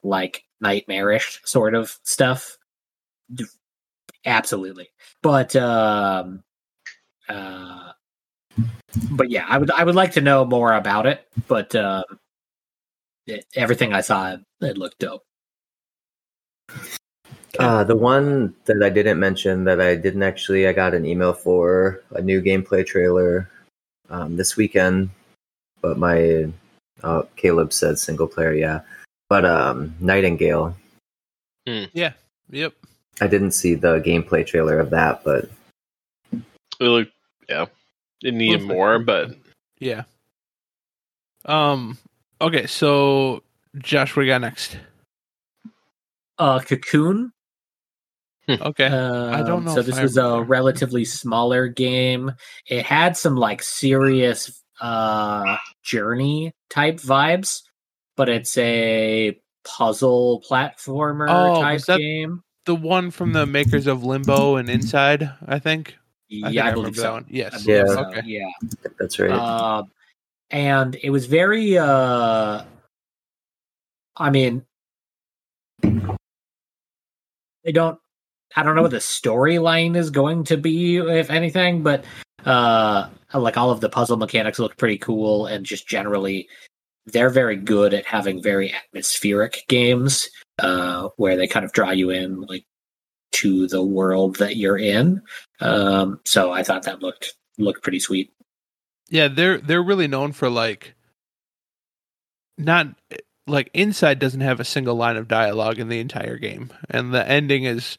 like nightmarish sort of stuff. Absolutely, but um, uh, but yeah, I would I would like to know more about it. But um, it, everything I saw, it looked dope. Uh, the one that I didn't mention that I didn't actually, I got an email for a new gameplay trailer um, this weekend, but my uh, Caleb said single player, yeah. But um, Nightingale, Yeah. Yep. I didn't see the gameplay trailer of that, but It looked, yeah, it needed Looks like more, but Yeah. Um. Okay. So, Josh, what do you got next? Uh, Cocoon. Okay. I don't Um, know So this I was a relatively smaller game. It had some like serious uh journey type vibes, but it's a puzzle platformer Oh, type was that- game. the one from the makers of Limbo and Inside, I think. I think Yeah, I, remember believe that so. one. I Yes. believe Yeah. so, Okay. Yeah. that's right. Uh, and it was very uh I mean they don't I don't know what the storyline is going to be if anything, but uh like all of the puzzle mechanics look pretty cool and just generally they're very good at having very atmospheric games uh where they kind of draw you in like to the world that you're in. Um so I thought that looked looked pretty sweet. Yeah, they're they're really known for like not like Inside doesn't have a single line of dialogue in the entire game, and the ending is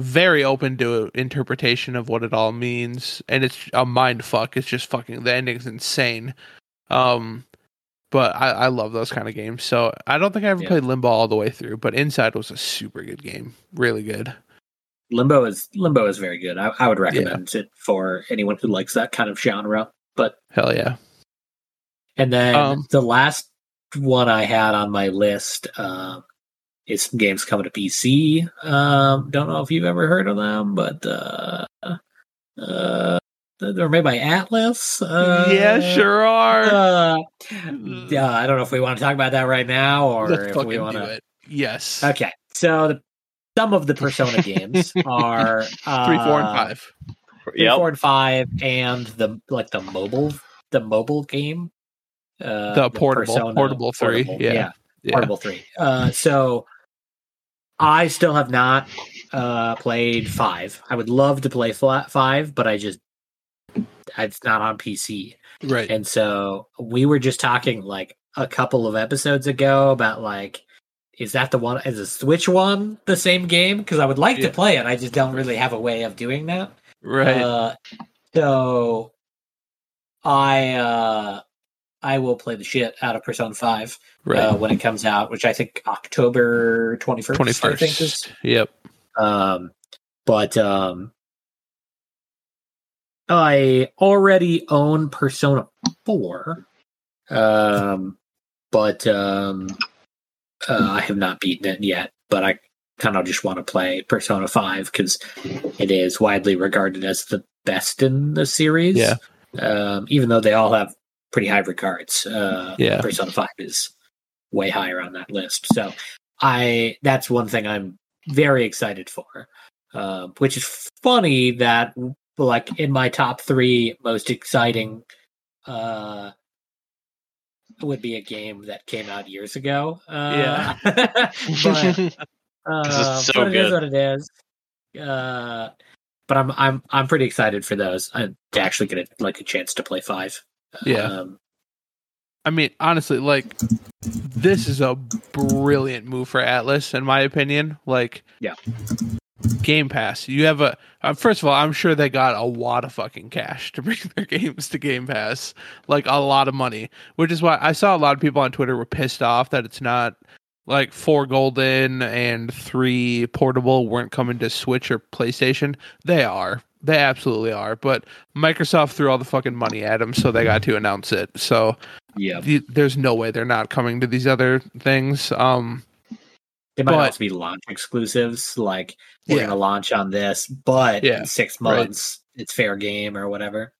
very open to interpretation of what it all means, and it's a mind fuck. It's just fucking the ending's insane. Um, but I, I love those kind of games. So I don't think I ever Yeah. played Limbo all the way through, but Inside was a super good game, really good. Limbo is Limbo is very good. I, I would recommend it for anyone who likes that kind of genre. But Hell yeah, and then Um, the last one I had on my list um, is some games coming to PC. Um, don't know if you've ever heard of them, but uh, uh, they're made by Atlus. Uh, yeah, sure are. Uh, yeah, I don't know if we want to talk about that right now or Let's if we want to. Yes, Okay, so the, some of the Persona games are uh, three, four, and five. Three, Yep. four, and five, and the like the mobile the mobile game, uh, The portable- portable three, yeah. Yeah. portable three. Uh, so I still have not uh, played five. I would love to play flat five, but I just it's not on PC. Right. And so we were just talking like a couple of episodes ago about like, is that the one? Is the Switch one the same game? Because I would like Yeah. to play it. I just don't really have a way of doing that. Right. Uh, so I uh, I will play the shit out of Persona Five right. uh, when it comes out, which I think October twenty first. Twenty I think is. Yep. um, but um, I already own Persona Four, um, but um, uh, I have not beaten it yet. But I kind of just want to play Persona Five because it is widely regarded as the best in the series. Yeah. Um, even though they all have pretty high regards, uh, Yeah. Persona Five is way higher on that list. So I that's one thing I'm very excited for. Um, which is funny that like in my top three most exciting uh would be a game that came out years ago. Uh, but uh, so but it is good. what it is. Uh, but I'm I'm I'm pretty excited for those uh, to actually get a, like a chance to play five. Yeah. Um, I mean, honestly, like this is a brilliant move for Atlus, in my opinion. Like, Yeah. Game Pass. You have a uh, first of all, I'm sure they got a lot of fucking cash to bring their games to Game Pass, like a lot of money. Which is why I saw a lot of people on Twitter were pissed off that it's not like four golden and three portable weren't coming to Switch or PlayStation. They are. They absolutely are. But Microsoft threw all the fucking money at them, so they got to announce it. So yeah, the, there's no way they're not coming to these other things. Um, they might but- also be launch exclusives. Like we're Yeah. gonna launch on this, but Yeah. in six Right. months it's fair game or whatever.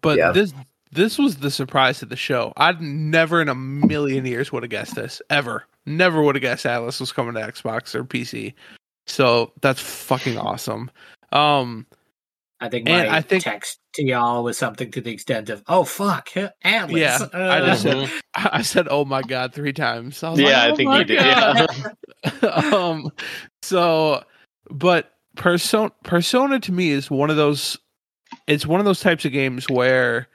but Yeah. this this was the surprise of the show. I'd never in a million years would have guessed this ever. Never would have guessed Atlus was coming to Xbox or PC. So that's fucking awesome. Um, I think my I think- text to y'all was something to the extent of, "Oh fuck, Atlus." Yeah, I just Uh, Mhm. I said, "Oh my god," three times. I was Yeah, like, I "Oh think my you did, yeah. um, so, but Persona Persona to me is one of those. It's one of those types of games where,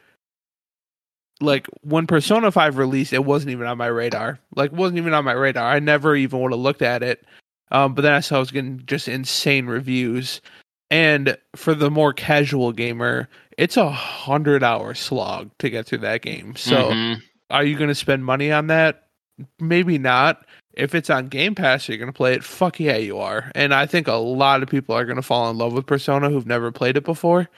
like, when Persona Five released, it wasn't even on my radar. Like, wasn't even on my radar. I never even would have looked at it. Um, but then I saw I was getting just insane reviews, and for the more casual gamer, it's a hundred hour slog to get through that game. So Mhm. are you going to spend money on that? Maybe not. If it's on Game Pass, you're going to play it. Fuck yeah, you are. And I think a lot of people are going to fall in love with Persona who've never played it before.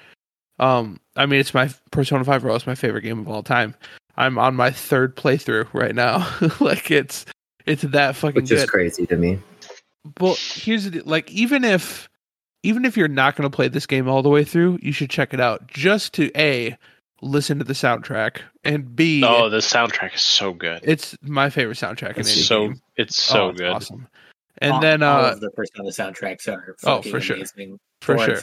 Um, I mean, it's my Persona Five Royal is my favorite game of all time. I'm on my third playthrough right now. like it's it's that fucking which good. is crazy to me. But here's the like even if even if you're not going to play this game all the way through, you should check it out just to a listen to the soundtrack and b Oh, the soundtrack is so good. it's my favorite soundtrack in It's any so game. it's so Oh, it's good. awesome. And all- then all uh of the Persona soundtracks are Oh, fucking for sure. amazing. for Four sure. and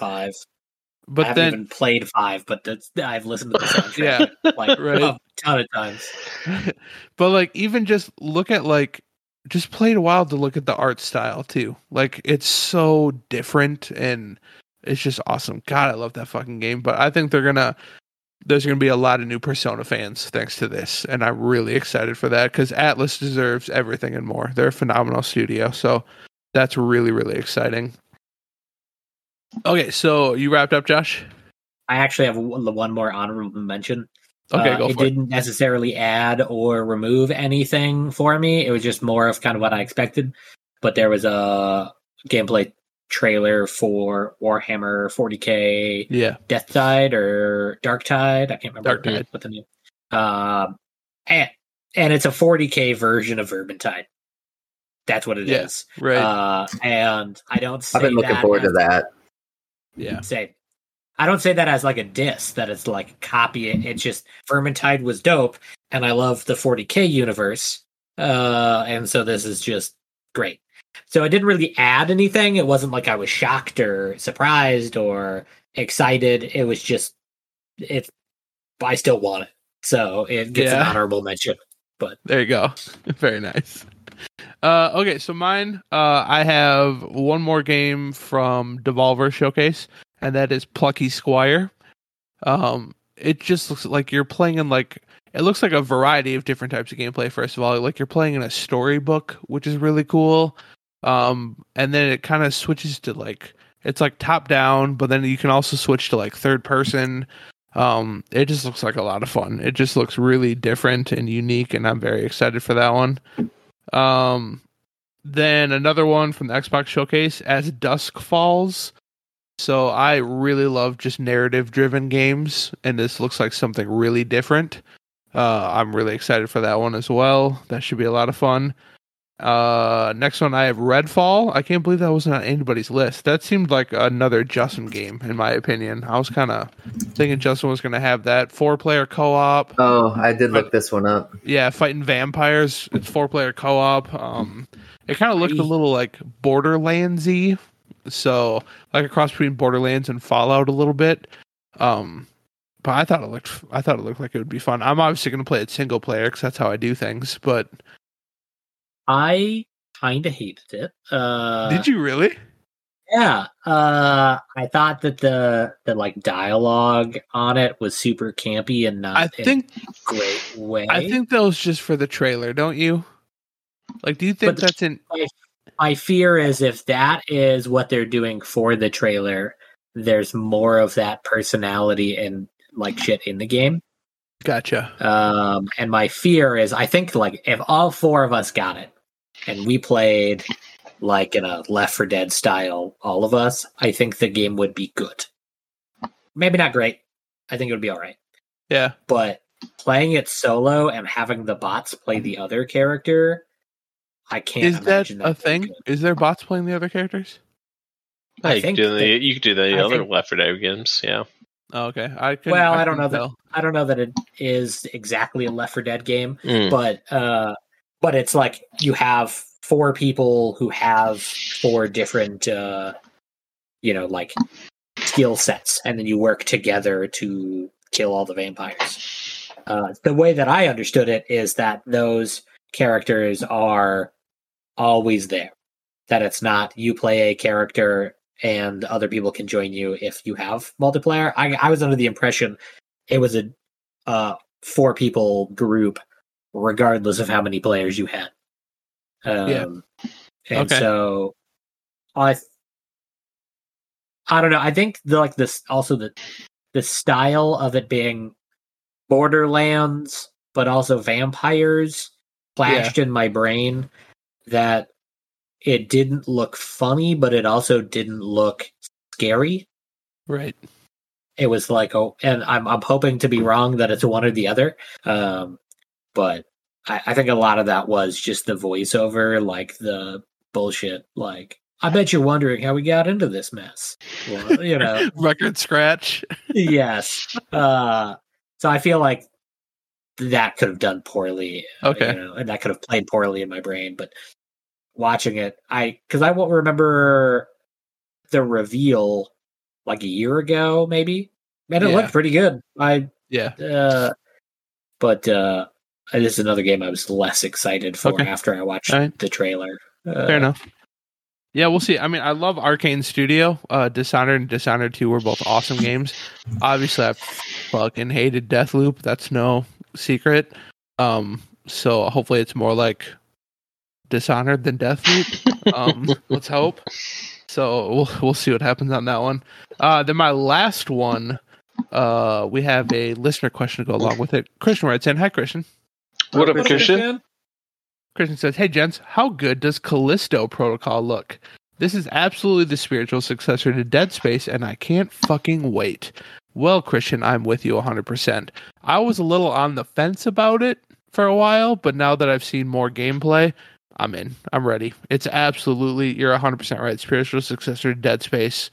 five. I But haven't then even played five, but that's, I've listened to the soundtrack yeah, like Right. a ton of times. but like even just look at like just play it a while to look at the art style too. Like it's so different and it's just awesome. God, I love that fucking game. But I think they're gonna there's gonna be a lot of new Persona fans thanks to this, and I'm really excited for that because Atlus deserves everything and more. They're a phenomenal studio, so that's really really exciting. Okay, so you wrapped up, Josh. I actually have one one more honorable mention. Okay, Uh, go it for it. didn't necessarily add or remove anything for me. It was just more of kind of what I expected. But there was a gameplay trailer for Warhammer 40k Yeah, Death Tide or Dark Tide. I can't remember Dark the- Tide. what the name. Um, and and it's a 40k version of Vermintide. That's what it is. Yeah, right. Uh, and I don't. Say I've been looking that forward as- to that. Yeah, say I don't say that as like a diss that it's like copy. It- It's just Vermintide was dope, and I love the 40k universe, uh, and so this is just great. So it didn't really add anything. It wasn't like I was shocked or surprised or excited. It was just it. I still want it, so it gets an honorable mention. But there you go. Very nice. Uh, okay, so mine, uh, I have one more game from Devolver Showcase, and that is Plucky Squire. Um, it just looks like you're playing in like it looks like a variety of different types of gameplay. First of all, like you're playing in a storybook, which is really cool. Um, and then it kind of switches to like it's like top down, but then you can also switch to like third person. Um, it just looks like a lot of fun. It just looks really different and unique, and I'm very excited for that one. Um, then another one from the Xbox Showcase as Dusk Falls. So I really love just narrative driven games, and this looks like something really different. Uh, I'm really excited for that one as well. That should be a lot of fun. Uh, next one I have Redfall. I can't believe that wasn't on anybody's list. That seemed like another Justin game, in my opinion. I was kind of thinking Justin was going to have that four player co op. Oh, I did look this one up. Yeah, fighting vampires. It's four player co op. Um, it kind of looked a little like Borderlandsy, so like a cross between Borderlands and Fallout a little bit. Um, but I thought it looked. I thought it looked like it would be fun. I'm obviously going to play it single player because that's how I do things. But I kind of hated it. Uh, did you really? Yeah, uh, I thought that the the like dialogue on it was super campy and not I in think. a great way. I think that was just for the trailer, don't you? Like, do you think But that's in? my fear is if that is what they're doing for the trailer, there's more of that personality and like shit in the game. Gotcha. Um, and my fear is, I think like if all four of us got it and we played like in a Left 4 Dead style, all of us, I think the game would be good. Maybe not great. I think it would be all right. Yeah. But playing it solo and having the bots play the other character, I can't. Is that imagine a thing? good. Is there bots playing the other characters? Yeah, I you, think could do the, that- you could do the I other think- Left 4 Dead games. Yeah. Oh, okay. I Well, I don't couldn't know that- I don't know that it is exactly a Left 4 Dead game, Mm. but uh, but it's like you have four people who have four different, uh, you know, like skill sets, and then you work together to kill all the vampires. Uh, the way that I understood it is that those characters are always there. That it's not you play a character and other people can join you if you have multiplayer. I, I was under the impression it was a uh, four people group, regardless of how many players you had. Um, Yeah. And Okay. so I, th- I don't know. I think the like this also the the style of it being Borderlands, but also vampires flashed in my brain that it didn't look funny, but it also didn't look scary. Right. It was like, oh, and I'm I'm hoping to be wrong that it's one or the other. Um, but I, I think a lot of that was just the voiceover, like the bullshit. Like, I bet you're wondering how we got into this mess. Well, you know, Record scratch. yes. Uh, so I feel like that could have done poorly. Okay. you know, and that could have played poorly in my brain. But watching it, I because I won't remember the reveal like a year ago, maybe, and it Yeah. looked pretty good. I Yeah. uh, but uh, this is another game I was less excited for Okay. after I watched All right. the trailer. Uh, Fair enough. Yeah, we'll see. I mean, I love Arkane Studio. Uh, Dishonored and Dishonored 2 were both awesome games. Obviously, I fucking hated Deathloop. That's no secret. Um, so hopefully it's more like Dishonored than Deathloop. Um, let's hope. So we'll we'll see what happens on that one. Uh, then my last one, uh, we have a listener question to go along with it. Christian writes in, "Hi Christian." What up, Christian? Christian says, "Hey gents, how good does Callisto Protocol look? This is absolutely the spiritual successor to Dead Space, and I can't fucking wait." Well, Christian, I'm with you 100%. I was a little on the fence about it for a while, but now that I've seen more gameplay, I'm in. I'm ready. It's absolutely, you're 100% right. Spiritual successor to Dead Space.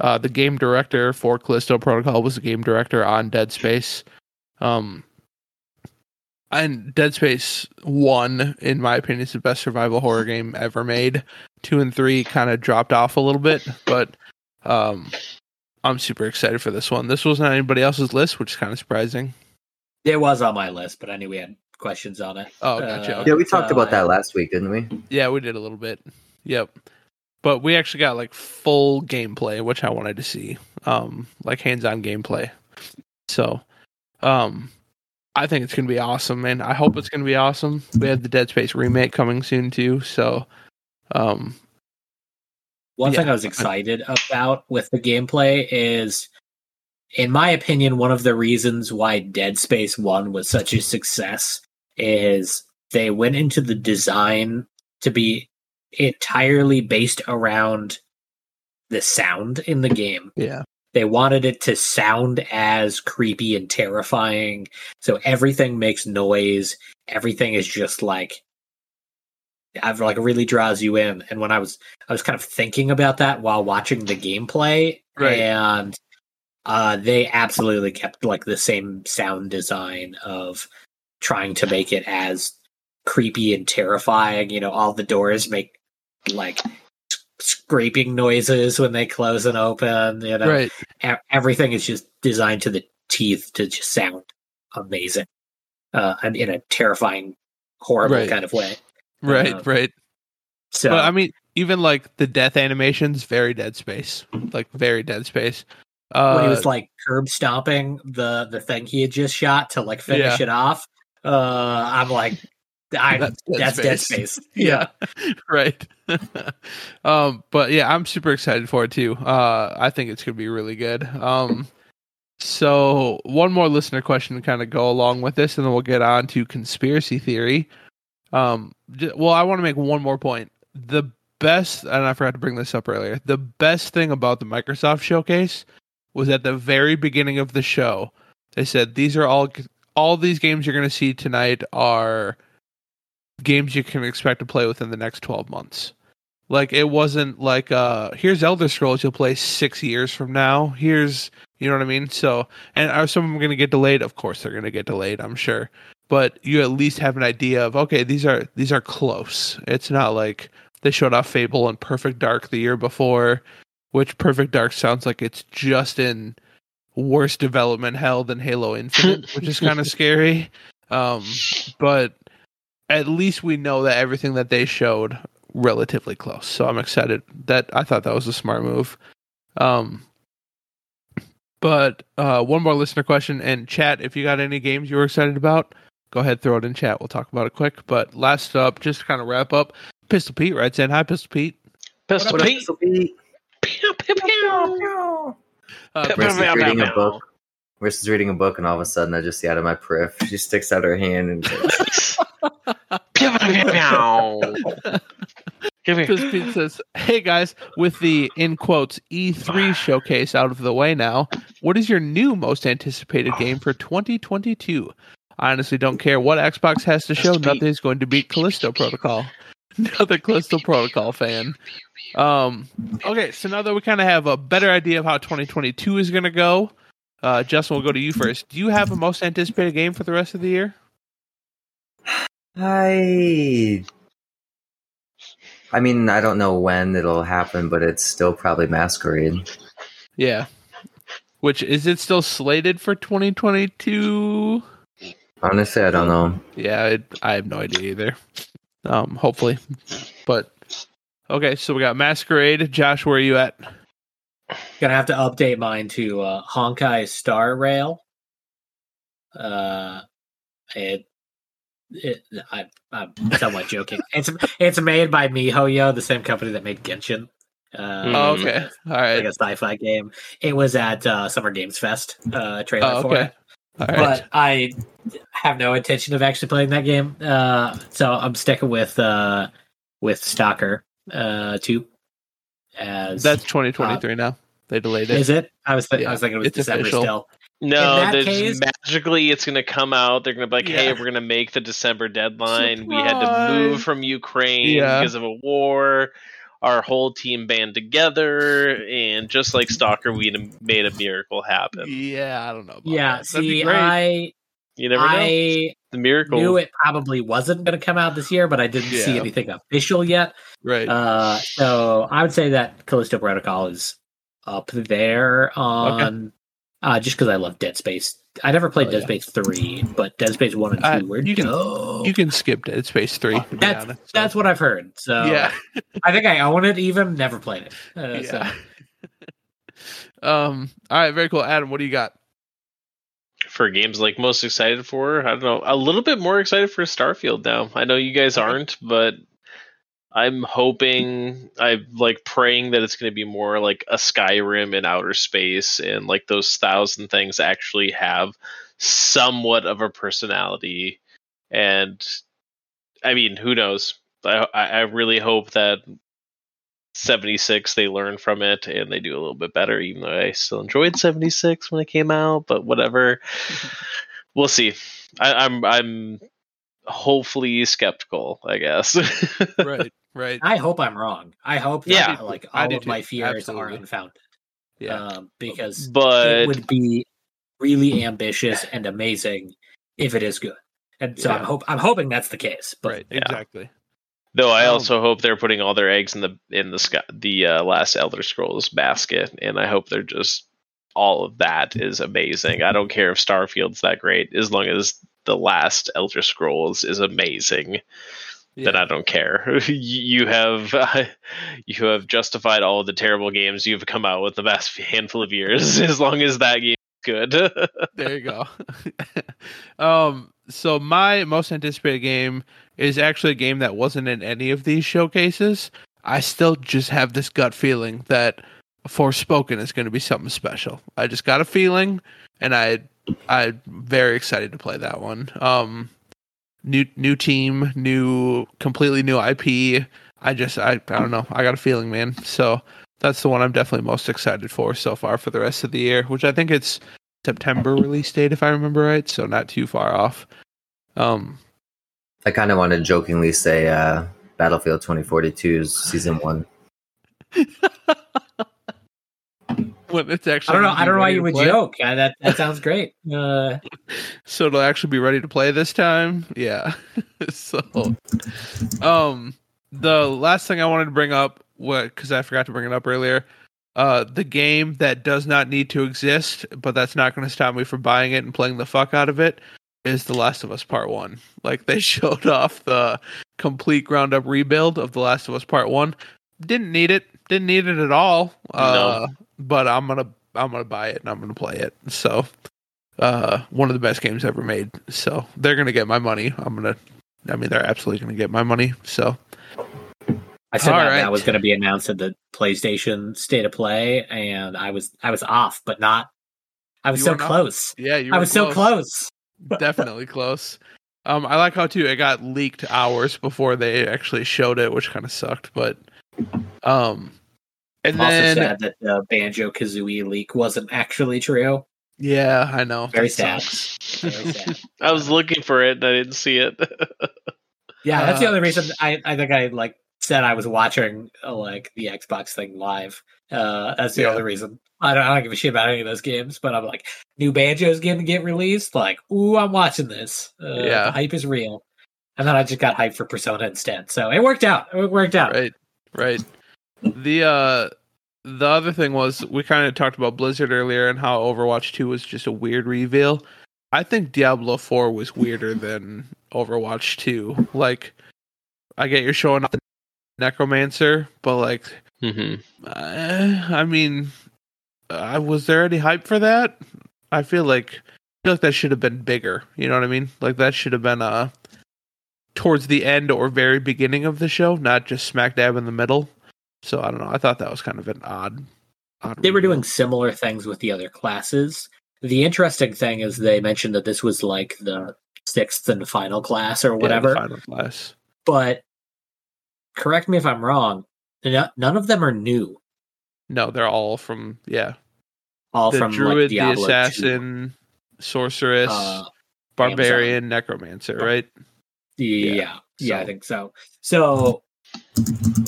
Uh, the game director for Callisto Protocol was the game director on Dead Space. Um, and Dead Space 1, in my opinion, is the best survival horror game ever made. 2 and 3 kind of dropped off a little bit, but um, I'm super excited for this one. This wasn't on anybody else's list, which is kind of surprising. It was on my list, but I knew we had questions on it. Oh, gotcha. Uh, Yeah, we talked so about that last week, didn't we? Yeah, we did a little bit. Yep. But we actually got like full gameplay, which I wanted to see. Um, like hands-on gameplay. So, um, I think it's gonna be awesome, man. I hope it's gonna be awesome. We have the Dead Space remake coming soon too. So, um, One Yeah. thing I was excited about with the gameplay is, in my opinion, one of the reasons why Dead Space 1 was such a success is they went into the design to be entirely based around the sound in the game. yeah, They wanted it to sound as creepy and terrifying. So everything makes noise. Everything is just like I've like really draws you in. And when I was I was kind of thinking about that while watching the gameplay. Right. And uh they absolutely kept like the same sound design of trying to make it as creepy and terrifying. You know, all the doors make like scraping noises when they close and open. You know, right, e- everything is just designed to the teeth to just sound amazing, uh, and in a terrifying, horrible Right. kind of way. right, Uh, right. So but I mean, even like the death animations, very Dead Space, like very Dead Space. Uh, when he was like curb stomping the the thing he had just shot to like finish Yeah. it off, uh, I'm like, I That's that's, Dead Dead Space. Space. yeah. Right. Um but yeah i'm super excited for it too. Uh i think it's gonna be really good. Um so one more listener question to kind of go along with this and then we'll get on to conspiracy theory. Um well i want to make one more point. The best and i forgot to bring this up earlier the best thing about the microsoft showcase was at the very beginning of the show they said these are all all these games you're going to see tonight are games you can expect to play within the next 12 months. Like it wasn't like uh here's Elder Scrolls you'll play 6 years from now. Here's you know what I mean? So and are some of them going to get delayed? Of course they're going to get delayed, I'm sure. But you at least have an idea of okay, these are these are close. It's not like they showed off Fable and Perfect Dark the year before, which Perfect Dark sounds like it's just in worse development hell than Halo Infinite, which is kind of scary. Um, but at least we know that everything that they showed relatively close. So I'm excited. That I thought that was a smart move. Um, but uh, one more listener question and chat. If you got any games you were excited about, go ahead throw it in chat. We'll talk about it quick. But last up, just to kind of wrap up, Pistol Pete writes in. Hi, Pistol Pete. Pistol What up, Pete. Pistol Pete? Pew, pew, pew. Uh, Pew, Versus pew, pew, reading pew, a book. Versus reading a book, and all of a sudden, I just see out of my periph. She sticks out her hand and. Pete says, "Hey guys, with the in quotes E3 showcase out of the way now, what is your new most anticipated game for 2022? I honestly don't care what Xbox has to show. Pistol Pete. Nothing's going to beat Callisto Protocol. Another Callisto Protocol fan. Um, okay, so now that we kind of have a better idea of how 2022 is going to go, uh, Justin, we'll go to you first. Do you have a most anticipated game for the rest of the year? I. I mean, I don't know when it'll happen, but it's still probably Masquerade. Yeah. Which is it still slated for 2022? Honestly, I don't know. Yeah, it, I have no idea either. Um, hopefully, but okay. So we got Masquerade. Josh, where are you at? Gonna have to update mine to uh, Honkai Star Rail. Uh, it, it I, I'm somewhat joking. It's it's made by MiHoYo, the same company that made Genshin, Uh. Oh, okay. All right. Like a sci-fi game. It was at uh, Summer Games Fest uh, trailer Oh, for it. All right. But I have no intention of actually playing that game. Uh, so I'm sticking with uh, with Stalker uh, two. As That's 2023 uh, now. They delayed it. is it? I was th- Yeah, I was thinking it was it's December official. still. No, case- magically it's going to come out. They're going to be like, "Hey, we're going to make the December deadline. We had to move from Ukraine Yeah. because of a war. Our whole team band together, and just like Stalker, we made a miracle happen. Yeah, I don't know. About Yeah, that. See, great. I You never know. I The miracle. knew it probably wasn't going to come out this year, but I didn't see anything official yet. right. Uh, so I would say that Callisto Protocol is up there on uh, just because I love Dead Space. I never played Oh, Dead yeah. Space three, but Dead Space one and two Uh, were you can- dope. you can skip Dead Space 3. To that's honest, so- that's what I've heard. So yeah. I think I own it. Even never played it. Uh, so. yeah. um. All right. Very cool. Adam, what do you got? For games like most excited for. I don't know, a little bit more excited for Starfield now. I know you guys aren't, but I'm hoping, I'm like praying that it's going to be more like a Skyrim in outer space, and like those thousand things actually have somewhat of a personality. And I mean, who knows? I I I really hope that 76 they learn from it and they do a little bit better even though i still enjoyed 76 when it came out but whatever we'll see I, i'm i'm hopefully skeptical i guess right. Right. I hope I'm wrong. I hope that, Yeah, like I all do of my too. fears are unfounded. Yeah. Um, because but it would be really ambitious and amazing if it is good. And so I'm hope I'm hoping that's the case. But right. yeah. Though i Um, also hope they're putting all their eggs in the in the sky, the uh, last elder scrolls basket and i hope they're just all of that is amazing i don't care if starfield's that great as long as the last elder scrolls is amazing Yeah. then I don't care. you have you have justified all of the terrible games you've come out with the past handful of years. As long as that game is good, there you go. um, so my most anticipated game is actually a game that wasn't in any of these showcases. I still just have this gut feeling that Forspoken is going to be something special. I just got a feeling, and I I'm very excited to play that one. Um, new new team, new completely new IP. I just I I don't know. I got a feeling, man. So that's the one I'm definitely most excited for so far for the rest of the year, which I think it's September release date if I remember right, so not too far off. Um I kind of want to jokingly say uh, Battlefield 2042's season one. when it's actually I don't know. I don't know why you would play. joke. That that sounds great. Uh, So it'll actually be ready to play this time. Yeah. so um the last thing I wanted to bring up what cuz I forgot to bring it up earlier. Uh the game that does not need to exist, but that's not going to stop me from buying it and playing the fuck out of it is The Last of Us Part 1. Like they showed off the complete ground up rebuild of The Last of Us Part 1. Didn't need it. Didn't need it at all. Uh but I'm going to I'm going to buy it and I'm going to play it. So uh one of the best games ever made so they're gonna get my money i'm gonna i mean they're absolutely gonna get my money so I said that, right. that was going to be announced at the PlayStation State of Play, and I was I was off, but not. I was You so were not? close. yeah you I was so close. definitely close um i like how too it got leaked hours before they actually showed it which kind of sucked but um and I'm also then sad that the Banjo Kazooie leak wasn't actually true. yeah i know Very That sad. Very sad. I was looking for it and I didn't see it. Yeah, that's the Uh, only reason I, I think I like said I was watching uh, like the Xbox thing live. Uh, that's the Yeah. only reason. I don't, I don't give a shit about any of those games, but I'm like, new Banjo's going to get released. Like, ooh, I'm watching this. Uh, Yeah. the hype is real. And then I just got hyped for Persona instead, so it worked out. It worked out. right right the uh the other thing was we kind of talked about blizzard earlier and how overwatch 2 was just a weird reveal i think diablo 4 was weirder than overwatch 2 like i get you're showing off the necromancer but like hmm uh, i mean uh, was there any hype for that i feel like I feel like that should have been bigger you know what i mean like that should have been uh towards the end or very beginning of the show not just smack dab in the middle So I don't know. I thought that was kind of an odd. odd They were doing similar things with the other classes. The interesting thing is they mentioned that this was like the sixth and final class or Yeah, whatever. final class. but correct me if I'm wrong. None of them are new. No, they're all from yeah. All the from druid, like the Diablo 2. assassin, sorceress, Uh, barbarian, necromancer. Right? Yeah, yeah, I so- think so. So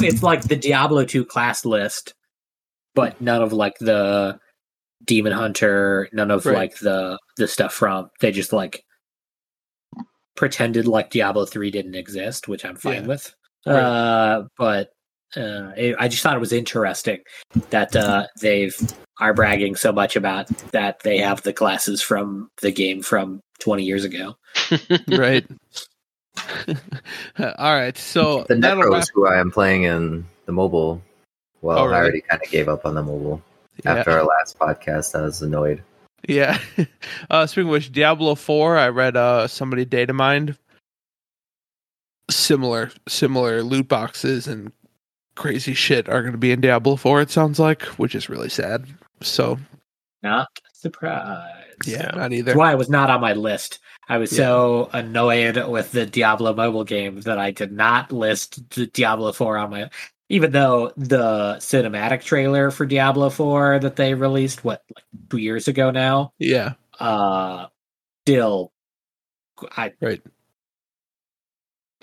it's like the Diablo 2 class list, but none of like the Demon Hunter, none of Right. like the the stuff from they just like pretended like Diablo 3 didn't exist, which I'm fine Yeah. with. Right. Uh but uh, it, I just thought it was interesting that uh, they've are bragging so much about that they have the classes from the game from 20 years ago. right. all right. So The that'll Necros, who I am playing in the mobile, well, Oh, really? I already kind of gave up on the mobile yeah. after our last podcast. I was annoyed. Yeah. uh, speaking of which, Diablo Four, I read uh somebody data mined similar similar loot boxes and crazy shit are going to be in Diablo Four. It sounds like, which is really sad. So Not surprised. yeah, Yeah. not either. That's why I was not on my list. I was Yeah. so annoyed with the Diablo mobile game that I did not list the Diablo 4 on my even though the cinematic trailer for Diablo 4 that they released what like 2 years ago now Yeah, uh still I Right.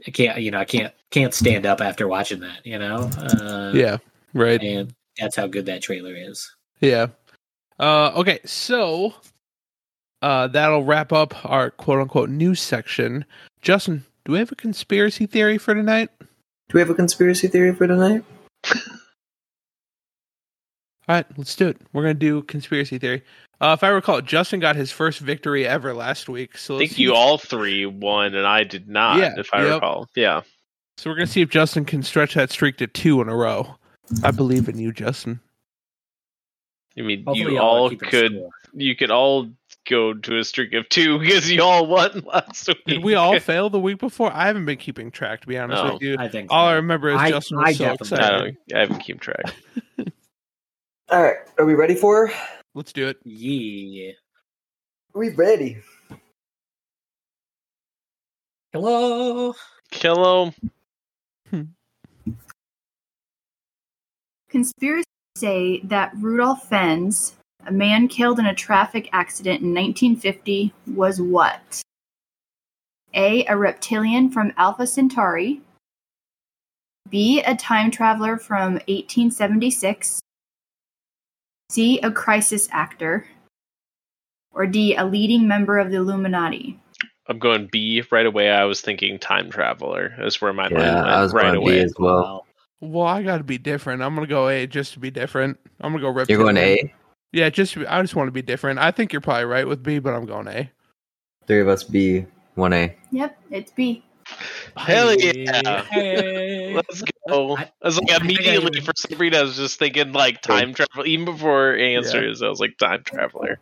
I can't you know I can't can't stand up after watching that, you know. Uh yeah, right. and that's how good that trailer is. Yeah. Uh, okay, so uh, that'll wrap up our quote unquote news section. Justin, do we have a conspiracy theory for tonight? Do we have a conspiracy theory for tonight? All right, let's do it. We're gonna do conspiracy theory. Uh, if I recall, Justin got his first victory ever last week. So I think you all three won and I did not, Yeah, if I yep. recall. Yeah. So we're gonna see if Justin can stretch that streak to two in a row. I believe in you, Justin. I mean, Hopefully you y'all are all keeping could, score. you could all go to a streak of two because you all won last week. Did we all fail the week before? I haven't been keeping track, to be honest No. with you. I think All so. I remember is I- Justin was I so definitely- I, don't, I haven't kept track. All right, are we ready for? Let's do it. Yeah. We ready? Hello. Kill him. Conspiracies say that Rudolph Fentz, a man killed in a traffic accident in 1950, was what? A. A reptilian from Alpha Centauri. B. A time traveler from 1876. C. A crisis actor. Or D. A leading member of the Illuminati. I'm going B right away. I was thinking time traveler. That's where my mind Yeah, went I was right going B away. as well. Well, I got to be different. I'm gonna go A just to be different. I'm gonna go rip. You're going A. Yeah, just I just want to be different. I think you're probably right with B, but I'm going A. Three of us B. One A. Yep, it's B. Hell yeah. Hey. Let's go. I- I, was like I I immediately for some reason I was just thinking like time travel. Even before answers, I was like time traveler.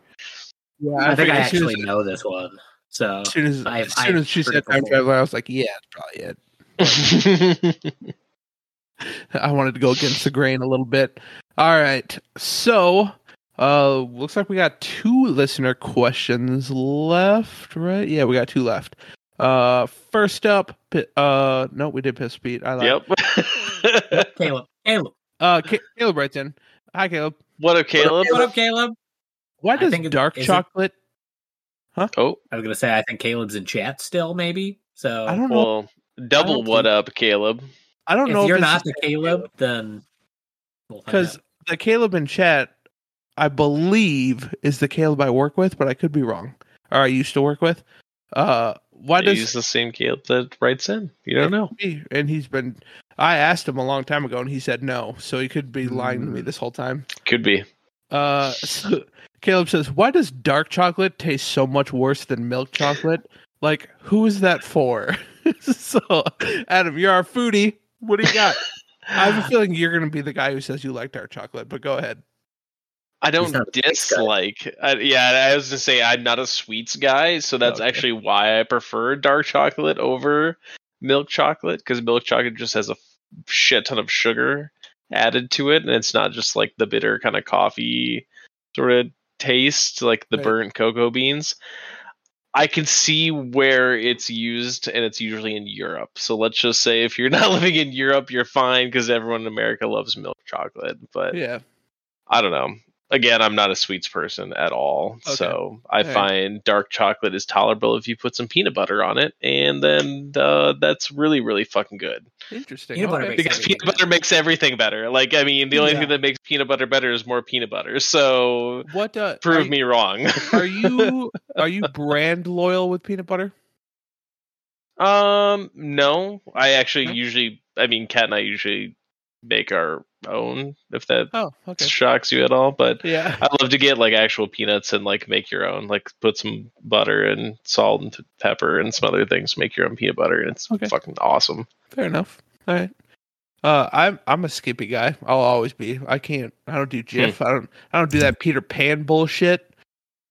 Yeah, I think I actually as, know this one. So as soon as, I've- as, soon as she said time traveler, I was like, yeah, that's probably it. I wanted to go against the grain a little bit. All right, so uh, looks like we got two listener questions left, right? Yeah, we got two left. Uh, first up, uh, no, we did piss Pete. I lied. yep. Caleb. Caleb. Uh, Ca- Caleb writes in. Hi, Caleb. what up, Caleb? What up, Caleb? Why I does think it- dark is it- chocolate? Oh, I was gonna say I think Caleb's in chat still, maybe. So I don't know. well, double don't what think- up, Caleb? I don't know if know you're if not the Caleb, then we'll because the Caleb in chat, I believe, is the Caleb I work with, but I could be wrong. Or I used to work with. Uh, why does He's the same Caleb that writes in. You don't know. He- And he's been. I asked him a long time ago, and he said no. So he could be lying to me Hmm. this whole time. Could be. Uh, so Caleb says, "Why does dark chocolate taste so much worse than milk chocolate? Like, who is that for?" so, Adam, you're our foodie. What do you got? I have a feeling you're going to be the guy who says you like dark chocolate, but go ahead. I don't not a sweets guy. dislike. I, yeah, I was gonna say I'm not a sweets guy, so that's Okay. actually why I prefer dark chocolate over milk chocolate because milk chocolate just has a shit ton of sugar, added to it, and it's not just like the bitter kind of coffee sort of taste, like the Right. burnt cocoa beans. I can see where it's used, and it's usually in Europe. So let's just say if you're not living in Europe, you're fine because everyone in America loves milk chocolate. But Yeah. I don't know. Again, I'm not a sweets person at all. Okay. So I Alright. find dark chocolate is tolerable if you put some peanut butter on it, and then uh, that's really, really fucking good. Interesting. Peanut butter okay. makes Because peanut butter makes everything better. Like, I mean, the only Yeah. thing that makes peanut butter better is more peanut butter. So What uh, prove are, me wrong. Are you are you brand loyal with peanut butter? um, no, I actually No? usually, I mean, Kat and I usually make our own. If that Oh, okay. shocks you at all, but Yeah. I love to get like actual peanuts and like make your own. Like put some butter and salt and pepper and some other things. Make your own peanut butter, and it's Okay. fucking awesome. Fair enough. All right. Uh, I'm I'm a Skippy guy. I'll always be. I can't. I don't do Jif. I don't. I don't do that Peter Pan bullshit.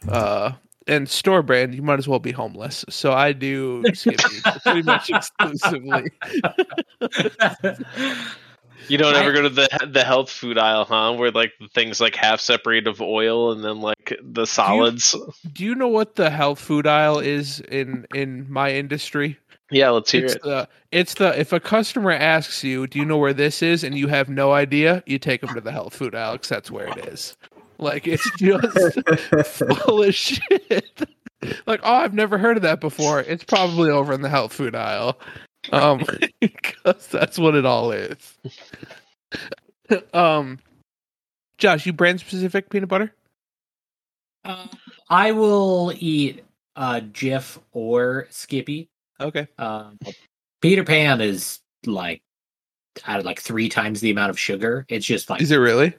Uh, and store brand, you might as well be homeless. So I do Skippy pretty much exclusively. You don't I- ever go to the the health food aisle, huh? Where like the things like half separated of oil and then like the solids. Do you know what the health food aisle is in in my industry? yeah, let's hear it's it. the it's the if a customer asks you, "Do you know where this is?" and you have no idea, you take them to the health food aisle 'cause that's where it is. Like it's just full of shit. like, oh, I've never heard of that before. It's probably over in the health food aisle. Um, because that's what it all is. um, Josh, you brand specific peanut butter? Uh, I will eat uh, Jif or Skippy. Okay. Um, Peter Pan is like I don't like three times the amount of sugar. It's just like Is it really?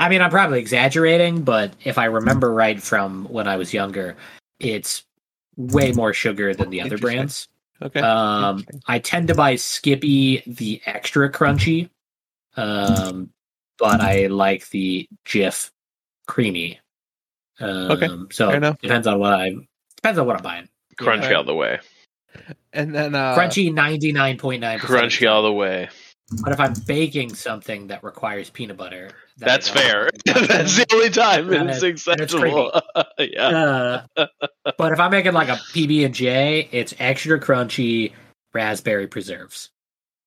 I mean, I'm probably exaggerating, but if I remember right from when I was younger, it's way more sugar than the other brands. Okay. Um, I tend to buy Skippy the extra crunchy, um, but I like the Jif creamy. Um, Okay, so fair enough. depends on what I depends on what I'm buying. Crunchy Yeah. all the way. and then uh, Crunchy ninety nine point nine. Crunchy all the way. But if I'm baking something that requires peanut butter, then I That's fair. That's the only time And it's it- and it's acceptable. yeah. Uh, but if I'm making like a PB and J, it's extra crunchy raspberry preserves,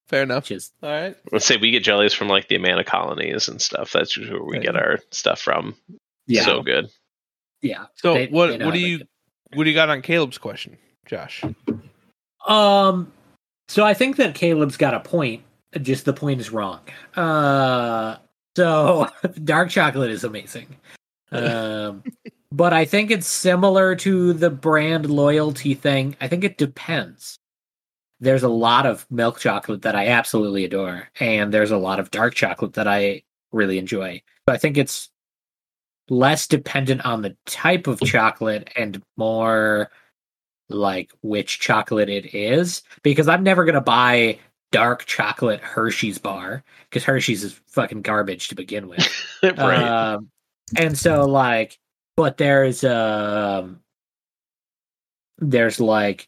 fair enough. which is All right. Let's say we get jellies from like the Amana colonies and stuff. That's where we Right. get our stuff from. yeah, So good. yeah. So They- what they what do you make what do you got on Caleb's question, Josh? Um, so I think that Caleb's got a point. Just the point is wrong. Uh, so dark chocolate is amazing. Um, but I think it's similar to the brand loyalty thing. I think it depends. There's a lot of milk chocolate that I absolutely adore, and there's a lot of dark chocolate that I really enjoy. But I think it's less dependent on the type of chocolate and more like which chocolate it is because I'm never going to buy dark chocolate Hershey's bar because Hershey's is fucking garbage to begin with. right. Um, and so like, but there's um, there's like,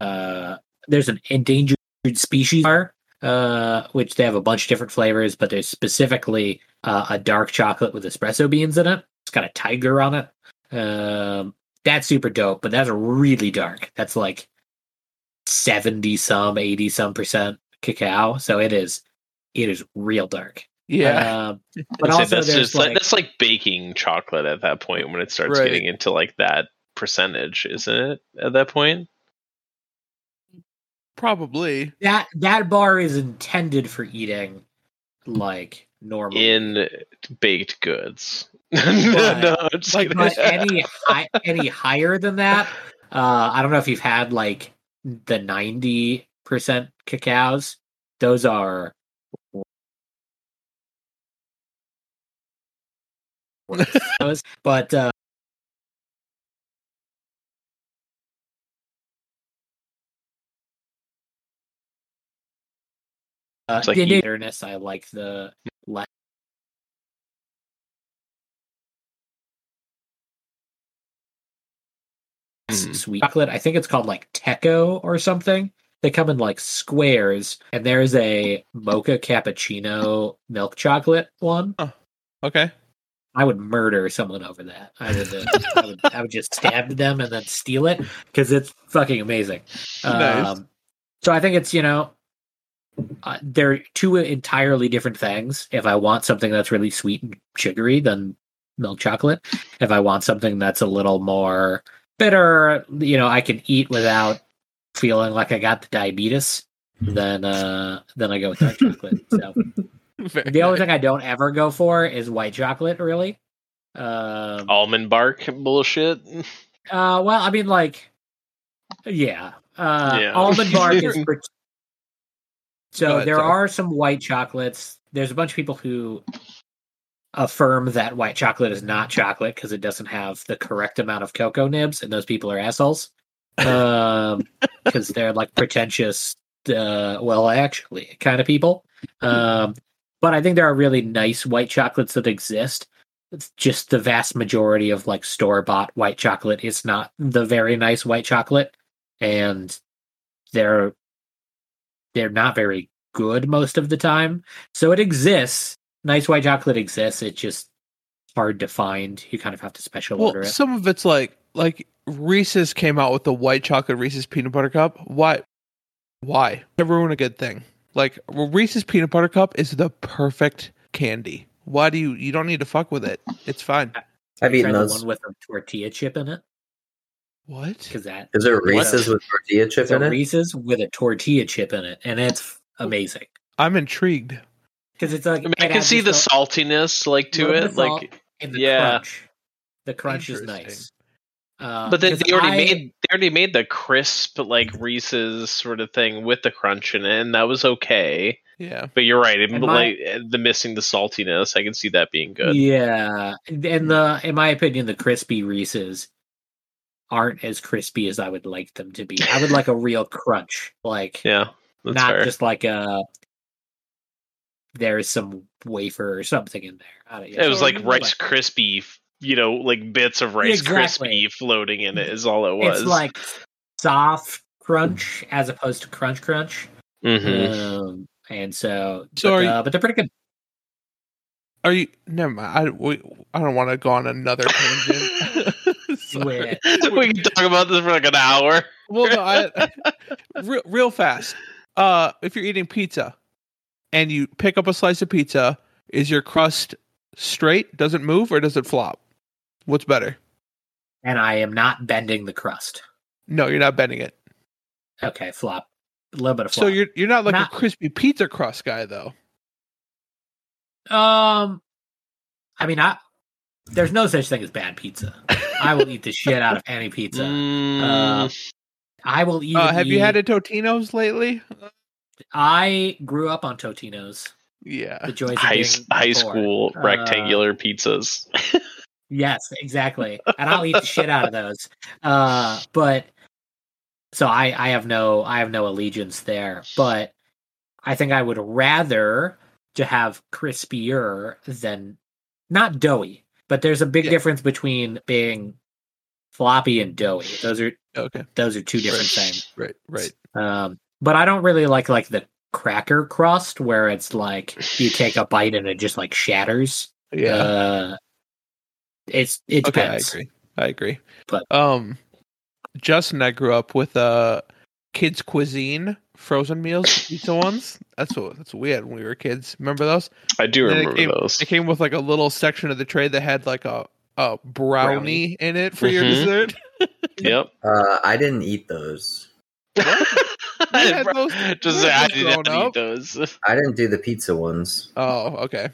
uh, there's an endangered species bar, uh, which they have a bunch of different flavors, but there's specifically uh, a dark chocolate with espresso beans in it. It's got a tiger on it. Um, that's super dope, but that's really dark. That's like seventy some, eighty some percent cacao. So it is, it is real dark. Yeah. Um, but also that's there's just like, like, that's like baking chocolate at that point when it starts Right. getting into like that percentage, isn't it? At that point, Probably. that that bar is intended for eating like normal. in baked goods. no, no, like, any high, any higher than that, uh, I don't know if you've had like the ninety percent cacaos. Those are but uh, uh, It's like the eat- bitterness. I like the less Sweet chocolate. I think it's called like Teco or something. they come in like squares, and there's a mocha cappuccino milk chocolate one. Okay. I would murder someone over that. I would, uh, I would, I would just stab them and then steal it because it's fucking amazing. Nice. Um, so I think it's you know, uh, they're two entirely different things. If I want something that's really sweet and sugary, then milk chocolate. If I want something that's a little more bitter, you know, I can eat without feeling like I got the diabetes. Then, uh, then I go with dark chocolate. So Very the only nice. thing I don't ever go for is white chocolate. Really. Um, Almond bark bullshit. Uh, well, I mean, like, yeah, uh, Yeah. almond bark is. per- so ahead, there sorry. are some white chocolates. There's a bunch of people who affirm that white chocolate is not chocolate because it doesn't have the correct amount of cocoa nibs, and those people are assholes. Um, because they're like pretentious. Uh, well, actually, kind of people. Um, but I think there are really nice white chocolates that exist. It's just the vast majority of like store bought white chocolate is not the very nice white chocolate, and they're they're not very good most of the time. So it exists. Nice white chocolate exists. It's just hard to find. You kind of have to special order Well, it. some of it's like like Reese's came out with the white chocolate Reese's peanut butter cup. Why? Why? Never ruin a good thing. Like Reese's peanut butter cup is the perfect candy. Why do you? You don't need to fuck with it. It's fine. I've Try eaten the one with a tortilla chip in it What? because that Is there Reese's with tortilla chip in it? Reese's with a tortilla chip in it, and it's amazing I'm intrigued. Because it's like I mean, I can see the just a- saltiness like to it, like. and the yeah. crunch. The crunch is nice. Uh, But they, 'cause they already I- made they already made the crisp like Reese's sort of thing with the crunch in it, and that was okay. Yeah. But you're right, it, And my- like the missing the saltiness, I can see that being good. Yeah, and the in my opinion, the crispy Reese's aren't as crispy as I would like them to be. I would like a real crunch, like Yeah, not fair. just like a there's some wafer or something in there. I don't, it was like you know, Rice Krispie, you know, like bits of Rice Exactly. Krispie floating in it is all it was. It's like soft crunch as opposed to crunch crunch. Mhm. Um, and so, So but, you- uh, but they're pretty good. Are you? Never mind. I we, I don't want to go on another tangent. We can talk about this for like an hour. Well, no, I, real, real fast. Uh, if you're eating pizza and you pick up a slice of pizza, is your crust straight? Does it move or does it flop? What's better? And I am not bending the crust. No, you're not bending it. Okay, flop. A little bit of flop. So you're you're not like Not- a crispy pizza crust guy though. Um, I mean, I there's no such thing as bad pizza. I will eat the shit out of any pizza. Mm, Uh, I will eat. Uh, have you had a Totino's lately? I grew up on Totino's. Yeah. The joys of high, high poor. school Uh, rectangular pizzas. Yes, exactly. And I'll eat the shit out of those. Uh, but so I, I have no, I have no allegiance there. But I think I would rather to have crispier than not doughy. But there's a big Yeah. difference between being floppy and doughy. Those are Okay. those are two different Right. things. Right. Right. Um, but I don't really like like the cracker crust where it's like you take a bite and it just like shatters. Yeah. Uh, it's it okay. I agree. I agree. But- um, Justin and I grew up with uh kids cuisine frozen meals, pizza ones. That's what that's what we had when we were kids. Remember those? I do And it remember came- those. It came with like a little section of the tray that had like a a brownie, Brownie. in it for your Mhm. dessert. Yep. Uh, I didn't eat those. had those- Just we I didn't eat up. those. I didn't do the pizza ones. Oh, okay.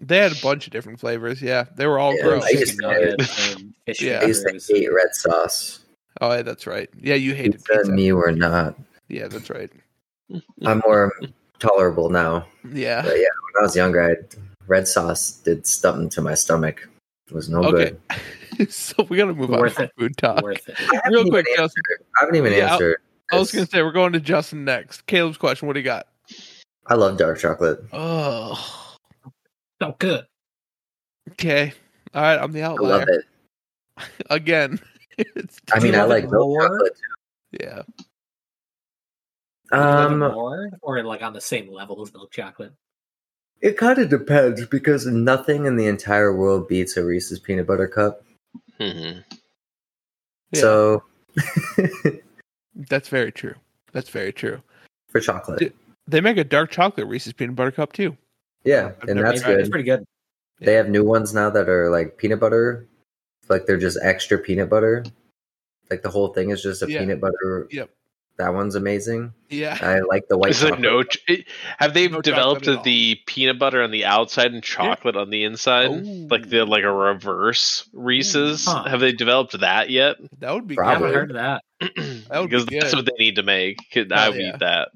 They had a bunch of different flavors. Yeah, they were all Yeah, gross. I used Chicken to- nuggets and fish Yeah. I used to hate red sauce. Oh, yeah, that's right. Yeah, you hated Pizza, pizza. and me were not. Yeah, that's right. I'm more tolerable now. Yeah. But yeah, when I was younger, I, red sauce did something to my stomach. It was no Okay. good. so we gotta move Worth on it. from food talk. Worth it. Real quick, Justin. I haven't even Yeah, I'll- answered. I was gonna say we're going to Justin next. Caleb's question. What do you got? I love dark chocolate. Oh, So good. okay. All right, I'm the I love it. again. It's- I mean, I love it like milk more? chocolate. yeah. Do you like it Um, more or like on the same level as milk chocolate? it kind of depends because nothing in the entire world beats a Reese's peanut butter cup. hmm Yeah. So That's very true. That's very true. for chocolate, They make a dark chocolate Reese's peanut butter cup too. yeah, I've and that's tried it. It's pretty good. They have new ones now that are like peanut butter, like they're just extra peanut butter. Like the whole thing is just a Yeah. peanut butter. Yep. That one's amazing. Yeah. I like the white Is there chocolate. no? ch- Have they No developed at all. the peanut butter on the outside and chocolate on the inside, Ooh. like the like a reverse Reese's? Hmm. Huh. Have they developed that yet? That would be I Probably. haven't heard of that. That would be because that's what they need to make. Could- I Hell would yeah. eat that.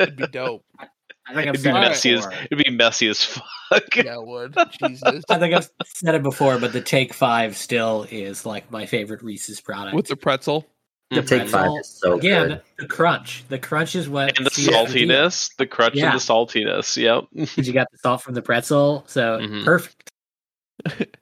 It'd be dope. I think I've It'd be said it messy as before. it'd be messy as fuck. Yeah, it would. Jesus. I think I've said it before, but the Take Five still is like my favorite Reese's product. With the pretzel. The Take five pretzel, is so again, good. the crunch. The crunch is what and the saltiness, the crunch Yeah. and the saltiness. Yep. Because you got the salt from the pretzel, so Mhm. perfect.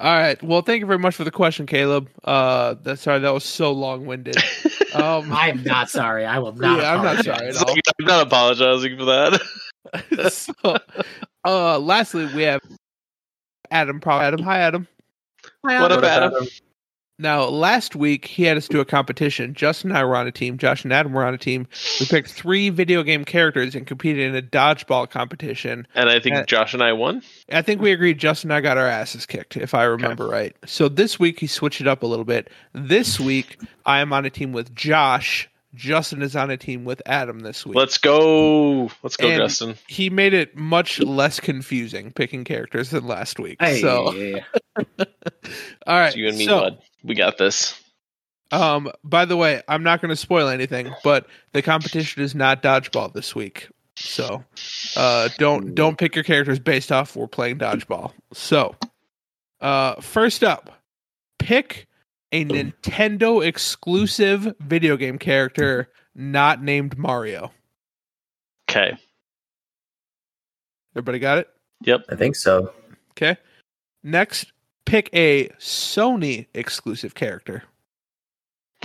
All right. Well, thank you very much for the question, Caleb. Uh, that's sorry that was so long winded. Um, I am not sorry. I will not. Yeah, I'm not sorry at all. I'm not apologizing for that. so, uh, lastly, we have Adam. Pro- Adam, hi, Adam. Hi, Adam. What Adam. up, Adam? Now, last week he had us do a competition. Justin and I were on a team. Josh and Adam were on a team. We picked three video game characters and competed in a dodgeball competition. And I think Uh, Josh and I won. I think we agreed Justin and I got our asses kicked, if I remember right. So this week he switched it up a little bit. This week I am on a team with Josh. Justin is on a team with Adam this week. Let's go. Let's go, And- Justin. he made it much less confusing picking characters than last week. Hey, So, all right. It's you and me, so, bud. We got this. Um, by the way, I'm not going to spoil anything, but the competition is not dodgeball this week. So, uh, don't don't pick your characters based off we're playing dodgeball. So, uh, first up, pick a Nintendo exclusive video game character not named Mario. Okay. Everybody got it? Yep. I think so. Okay. Next, pick a Sony exclusive character.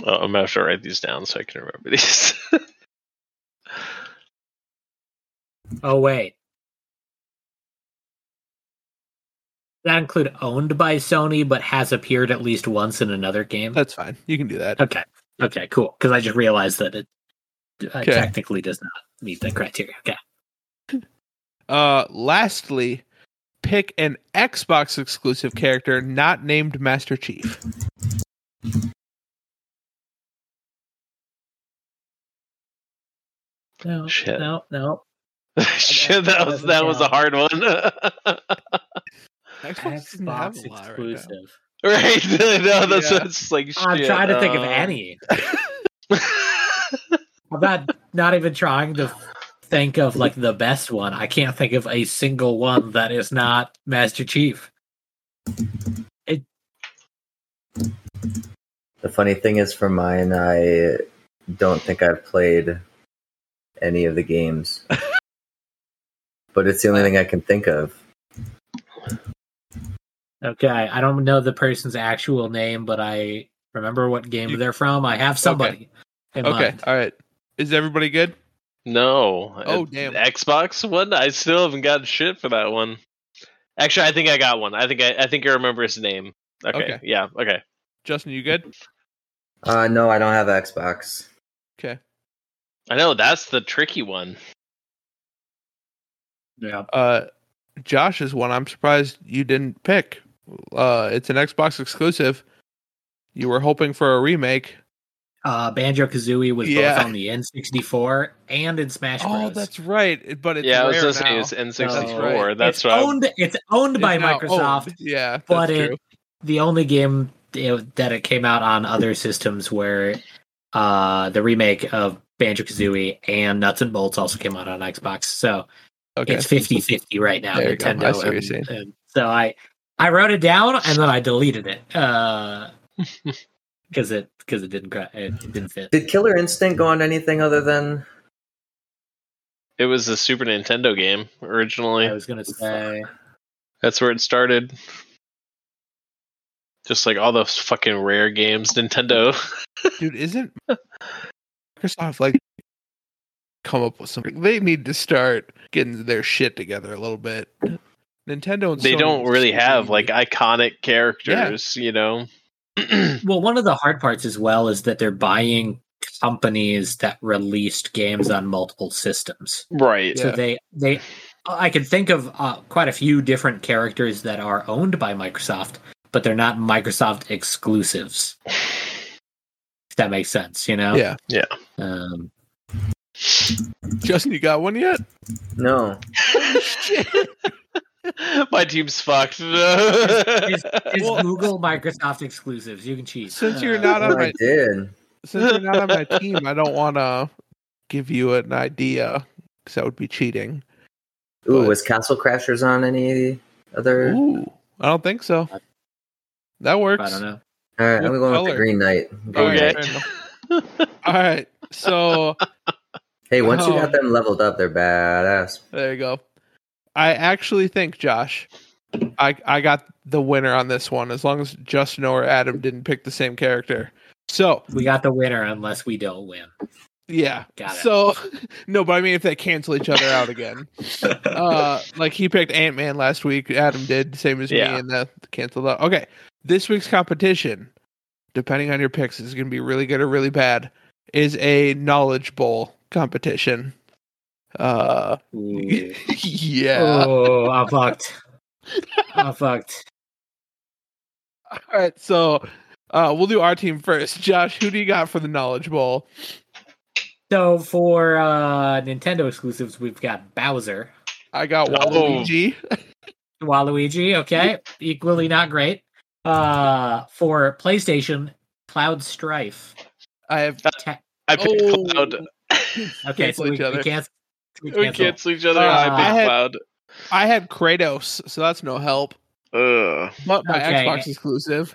Oh, I'm gonna have to write these down so I can remember these. Oh wait. That include owned by Sony, but has appeared at least once in another game. That's fine. You can do that. Okay. Okay. Cool. Because I just realized that it uh, Okay. technically does not meet the criteria. Okay. Uh, lastly, pick an Xbox exclusive character not named Master Chief. No. Shit. No. No. Shit, that was that was a hard one. Xbox Xbox a right exclusive. right? no, that's Yeah. that's like shit. I'm trying to think of um, any. I'm not not even trying to think of like the best one. I can't think of a single one that is not Master Chief. The funny thing is, for mine, I don't think I've played any of the games, but it's the only thing I can think of. Okay, I don't know the person's actual name, but I remember what game You- they're from. I have somebody in Okay, mind. all right. Is everybody good? No. Oh, Uh, damn. Xbox one. I still haven't gotten shit for that one. Actually, I think I got one. I think I, I think I remember his name. Okay. Okay. Yeah. Okay. Justin, you good? Uh, no, I don't have Xbox. Okay. I know that's the tricky one. Yeah. Uh, Josh is one I'm surprised you didn't pick. Uh, it's an Xbox exclusive. You were hoping for a remake. Uh, Banjo Kazooie was Yeah. both on the N64 and in Smash Bros. Oh, that's right. But it's yeah, I was rare gonna now. it's N64. That's right. That's it's why. I'm- owned. It's owned by It's Microsoft. owned. Yeah, that's but true. it the only game it- that it came out on other systems where uh the remake of Banjo Kazooie and Nuts and Bolts also came out on Xbox. So okay. it's 50-50 right now. There you go. I Nintendo. see what you're and- saying. and so I I wrote it down and then I deleted it. Uh because it because it didn't gra- it didn't fit. Did Killer Instinct go on anything other than? It was a Super Nintendo game originally. I was gonna say That's where it started. Just like all those fucking Rare games, Nintendo. Dude, isn't Microsoft like come up with something. They need to start getting their shit together a little bit. Nintendo and they Sony don't really have like iconic characters, you know. Well, one of the hard parts as well is that they're buying companies that released games on multiple systems. right. So Yeah. they they I can think of uh, quite a few different characters that are owned by Microsoft, but they're not Microsoft exclusives. If that makes sense, you know. Yeah. Yeah. Um, Justin, you got one yet? No. My team's fucked. is, is Well- Google Microsoft exclusives? You can cheat. Since you're Uh, not on I my did. since you're not on my team, I don't want to give you an idea because that would be cheating. Ooh, But- was Castle Crashers on any other? Ooh, I don't think so. That works. I don't know. All right, What I'm going with the Green Knight. Green right, Knight. All right. So Hey, once you Oh. got them leveled up, they're badass. there you go. I actually think Josh, I I got the winner on this one as long as Justin or Adam didn't pick the same character. So We got the winner unless we don't win. yeah. Got it. So no, but I mean if they cancel each other out again. uh like he picked Ant Man last week. Adam did same as Yeah. me, and that canceled out. Okay, this week's competition, depending on your picks, is going to be really good or really bad. Is a knowledge bowl competition. Uh, Ooh. yeah. Oh, I'm fucked. I'm fucked. All right, so uh, we'll do our team first. Josh, who do you got for the knowledge bowl? So for uh, Nintendo exclusives, we've got Bowser, I got Oh. Waluigi. Waluigi. Okay, equally not great. Uh, for PlayStation, Cloud Strife. I have. Ta- I picked Oh. Cloud. okay, so we, we can't. We We cancel. cancel each other. Uh, I picked I had- Cloud. I had Kratos, so that's no help. Ugh. But my Okay. Xbox exclusive.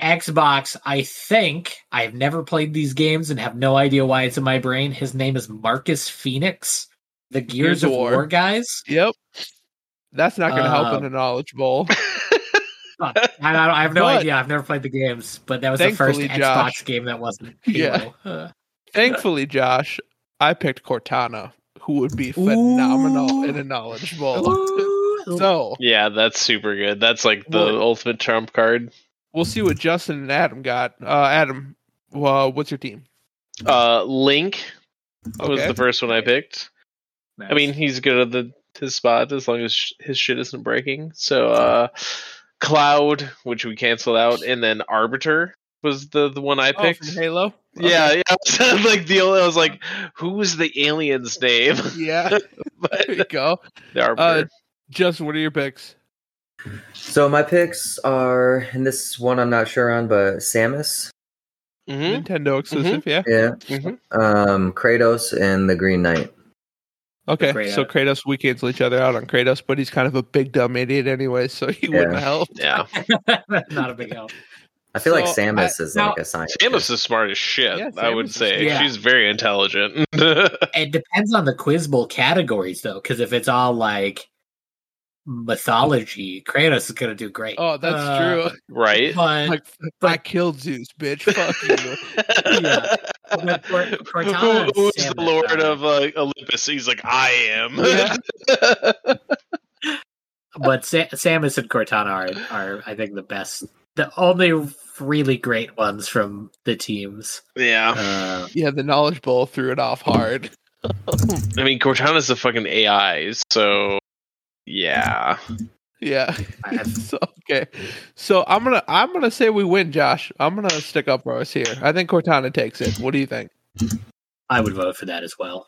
Xbox, I think I've never played these games and have no idea why it's in my brain. His name is Marcus Phoenix, the Gears, Gears of of War. War, guys. Yep. That's not going to help Uh, in a knowledge bowl. I, I, don't- I have no But- idea. I've never played the games, but that was the first Thankfully, Xbox Josh- game that wasn't Yeah. Halo. Uh, Thankfully, Josh, I picked Cortana, who would be phenomenal Ooh. in a knowledge bowl. so Yeah, that's super good. That's like the Well- ultimate trump card. we'll see what Justin and Adam got. Uh, Adam, well, what's your team? Uh, Link was the first one I picked. I mean, he's good at the his spot as long as sh- his shit isn't breaking. So, uh, Cloud, which we canceled out, and then Arbiter was the the one I Oh, picked. from Halo. Yeah, yeah. like the only, I was like, who was the alien's name? Yeah. but there you go. the Uh, Arbiter. Justin, what are your picks? So my picks are, and this one I'm not sure on, but Samus, hmm Nintendo exclusive, yeah. yeah, Mhm. um, Kratos, and the Green Knight. Okay, Great so. Kratos, we cancel each other out on Kratos, but he's kind of a big dumb idiot anyway, so he wouldn't help. Yeah, not a big help. I feel like So, Samus is now- like a scientist. Samus is smart as shit. Yeah, I would say smart. she's very intelligent. It depends on the quiz bowl categories, though, because if it's all like mythology, Kratos is gonna do great. Oh, that's Uh, true. right? But Like, I killed Zeus, bitch. Fuck you. Yeah. But Cor- Cortana Who, and who's the lord are- of uh, Olympus? He's like, I am. Yeah. but Sa- Samus and Cortana are, are, I think, the best, the only really great ones from the teams. yeah. Uh, Yeah, the knowledge bowl threw it off hard. I mean, Cortana's a fucking AI, so yeah. Yeah. So okay. So I'm gonna I'm gonna say we win, Josh. I'm gonna stick up for us here. I think Cortana takes it. What do you think? I would vote for that as well.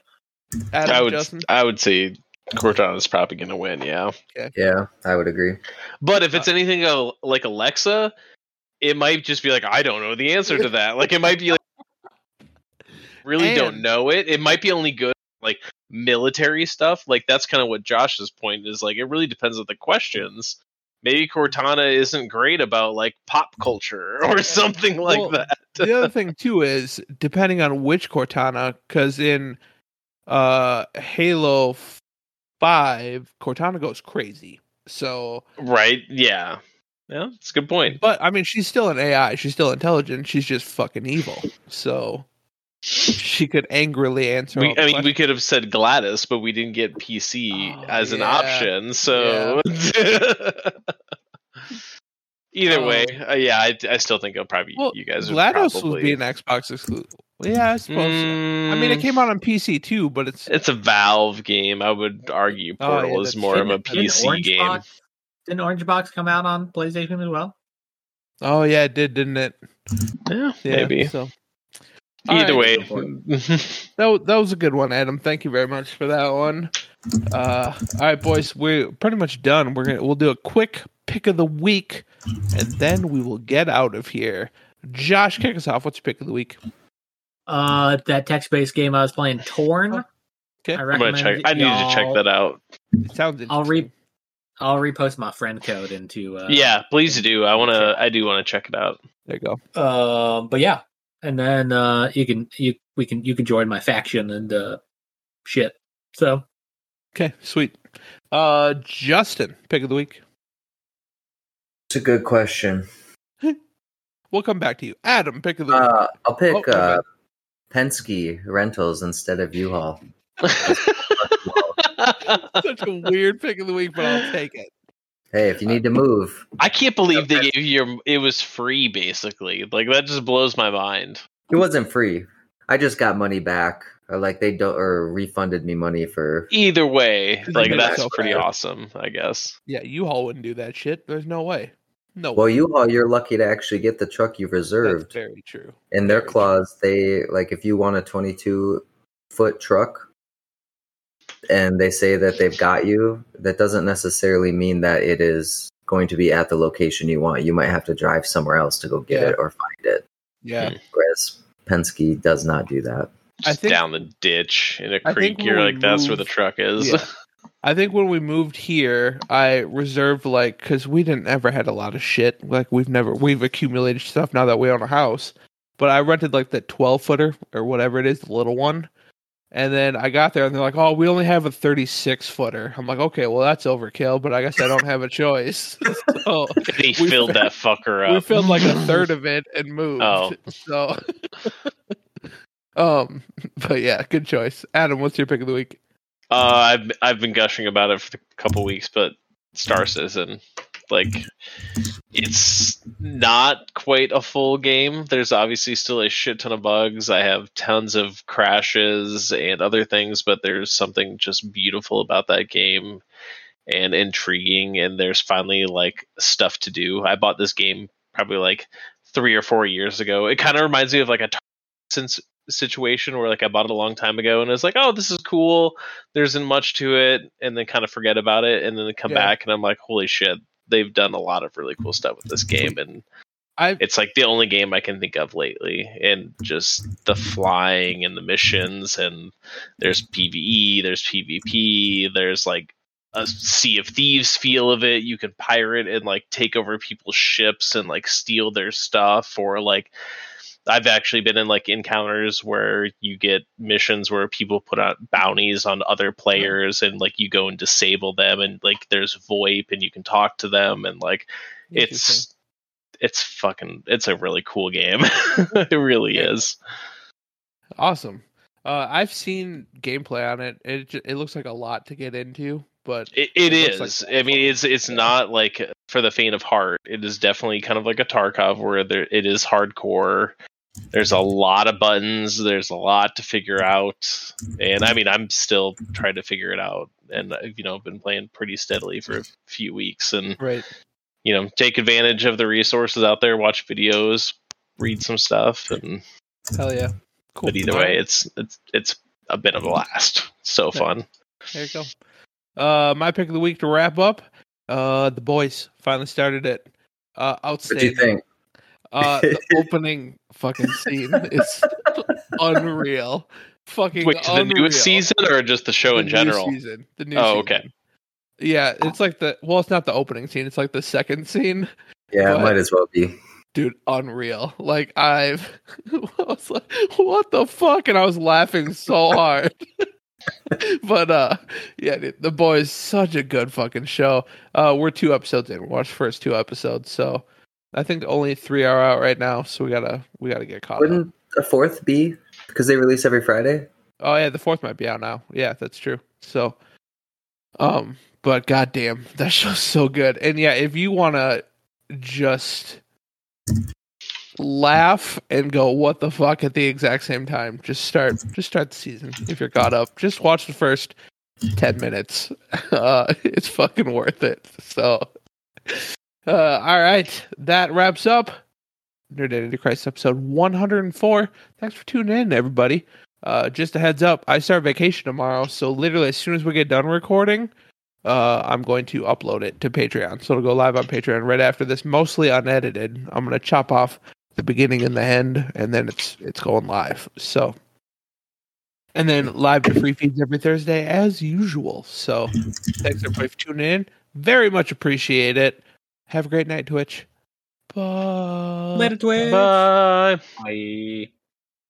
Adam I would, Justin? I would say Cortana's probably gonna win. Yeah. Yeah, I would agree. But if it's anything uh, like Alexa, it might just be like, I don't know the answer to that. Like, it might be like, really don't know it. It might be only good like military stuff. Like, that's kind of what Josh's point is. Like, it really depends on the questions. Maybe Cortana isn't great about like pop culture or something like Well, that. the other thing too is depending on which Cortana, because in uh Halo Five, Cortana goes crazy. So, Right? Yeah. Yeah, it's a good point. but I mean, she's still an AI. She's still intelligent. She's just fucking evil. So, she could angrily answer. all We, the I mean, we could have said GLaDOS, but we didn't get PC Oh, as an option. So either way, Um, uh, yeah, I, I still think it'll probably well, you guys would probably. would be an Xbox exclusive. Yeah, I suppose. so. I mean, it Mm, came out on PC too, but it's It's a Valve game. I would argue Oh, yeah, Portal is more of a PC game. Box, didn't Orange Box come out on PlayStation as well? oh yeah, it did, didn't it? Yeah, Yeah, maybe. So Either right. way, that that was a good one, Adam. Thank you very much for that one. Uh, all right, boys, we're pretty much done. We're gonna we'll do a quick pick of the week, and then we will get out of here. Josh, kick us off. What's your pick of the week? Uh, that text-based game I was playing, Torn. Okay. I I'm gonna check. I need to check that out. It sounds interesting. I'll re- I'll repost my friend code into. Uh, yeah, please do. I want to. I do want to check it out. There you go. Um, but yeah, and then uh, you can you we can you can join my faction and uh, shit. So Okay, sweet. Uh, Justin, pick of the week. It's a good question. We'll come back to you. Adam, pick of the week. Uh, I'll pick Oh, uh, Penske Rentals instead of U-Haul. Such a weird pick of the week, but I'll take it. Hey, if you need to move, I can't believe they gave you. It was free, basically. Like that just blows my mind. it wasn't free. I just got money back, or like they don't, or refunded me money for. Either way, like that's so pretty fair. awesome. I guess. Yeah, U-Haul wouldn't do that shit. There's no way. No. Well, way. U-Haul, you're lucky to actually get the truck you've That's reserved. very true. In their very true. clause, they like if you want a 22 foot truck, and they say that they've got you, that doesn't necessarily mean that it is going to be at the location you want. You might have to drive somewhere else to go get Yeah. it or find it. Yeah, hmm. Whereas Penske does not do that. I think- down the ditch in a I creek. You're we like, that's where the truck is. Yeah. I think when we moved here, I reserved like because we didn't ever had a lot of shit. Like we've never we've accumulated stuff now that we own a house. But I rented like the twelve footer or whatever it is, the little one. And then I got there and they're like, "Oh, we only have a thirty-six footer." I'm like, "Okay, well that's overkill, but I guess I don't have a choice." so he We filled fi- that fucker up. we filled like a third of it and moved. Oh. So, um, but yeah, good choice, Adam. What's your pick of the week? Uh, I've I've been gushing about it for a couple weeks, but Star Citizen, like, it's not quite a full game. There's obviously still a shit ton of bugs. I have tons of crashes and other things, but there's something just beautiful about that game and intriguing. And there's finally like stuff to do. I bought this game probably like three or four years ago. It kind of reminds me of like a since situation where like I bought it a long time ago and it's like, oh, this is cool. There isn't much to it, and then kind of forget about it, and then come Yeah. back and I'm like, holy shit, they've done a lot of really cool stuff with this game, and I it's like the only game I can think of lately, and just the flying and the missions, and there's PVE, there's PvP, there's like a Sea of Thieves feel of it. You can pirate and like take over people's ships and like steal their stuff, or like I've actually been in like encounters where you get missions where people put out bounties on other players and like you go and disable them and like there's VoIP and you can talk to them and like it's it's fucking it's a really cool game. it really Yeah. is. Awesome. Uh, I've seen gameplay on it. It it looks like a lot to get into, but It, it It is. like I mean, it's it's Yeah. not like for the faint of heart. It is definitely kind of like a Tarkov where there it is hardcore. There's a lot of buttons. There's a lot to figure out, and I mean, I'm still trying to figure it out. And I've, you know, been playing pretty steadily for a few weeks, and right. you know, take advantage of the resources out there. Watch videos, read some stuff, and Hell yeah. Cool. but either way, it's it's it's a bit of a blast. So Yeah. fun. there you go. Uh, my pick of the week to wrap up. Uh, the boys finally started it. Uh, What do you think? Uh, the opening fucking scene is unreal. Fucking Wait, to the unreal. newest season or just the show The in new general? season. The new season. Oh, season. okay. Yeah, it's like the well, it's not the opening scene. It's like the second scene. Yeah, But- it might as well be. dude unreal like i've I was like what the fuck and i was laughing so hard but uh yeah dude, the boys such a good fucking show uh we're two episodes in we watched first two episodes so i think only three are out right now so we gotta we gotta get caught up Wouldn't the fourth be because they release every Friday? Oh yeah, the fourth might be out now. Yeah, that's true. So, um, but goddamn, that show's so good. And yeah, if you want to just laugh and go what the fuck at the exact same time, just start just start the season if you're caught up. Just watch the first ten minutes. Uh, it's fucking worth it. So, uh, all right, that wraps up Nerdentity Crisis episode 104. Thanks for tuning in, everybody. Uh, just a heads up, I start vacation tomorrow, so literally as soon as we get done recording, uh, I'm going to upload it to Patreon. So it'll go live on Patreon right after this, mostly unedited. I'm gonna chop off the beginning and the end, and then it's it's going live. So, and then live to free feeds every Thursday as usual. So, thanks everybody for tuning in. Very much appreciate it. Have a great night, Twitch. Bye. Later, Twitch. Bye. Bye.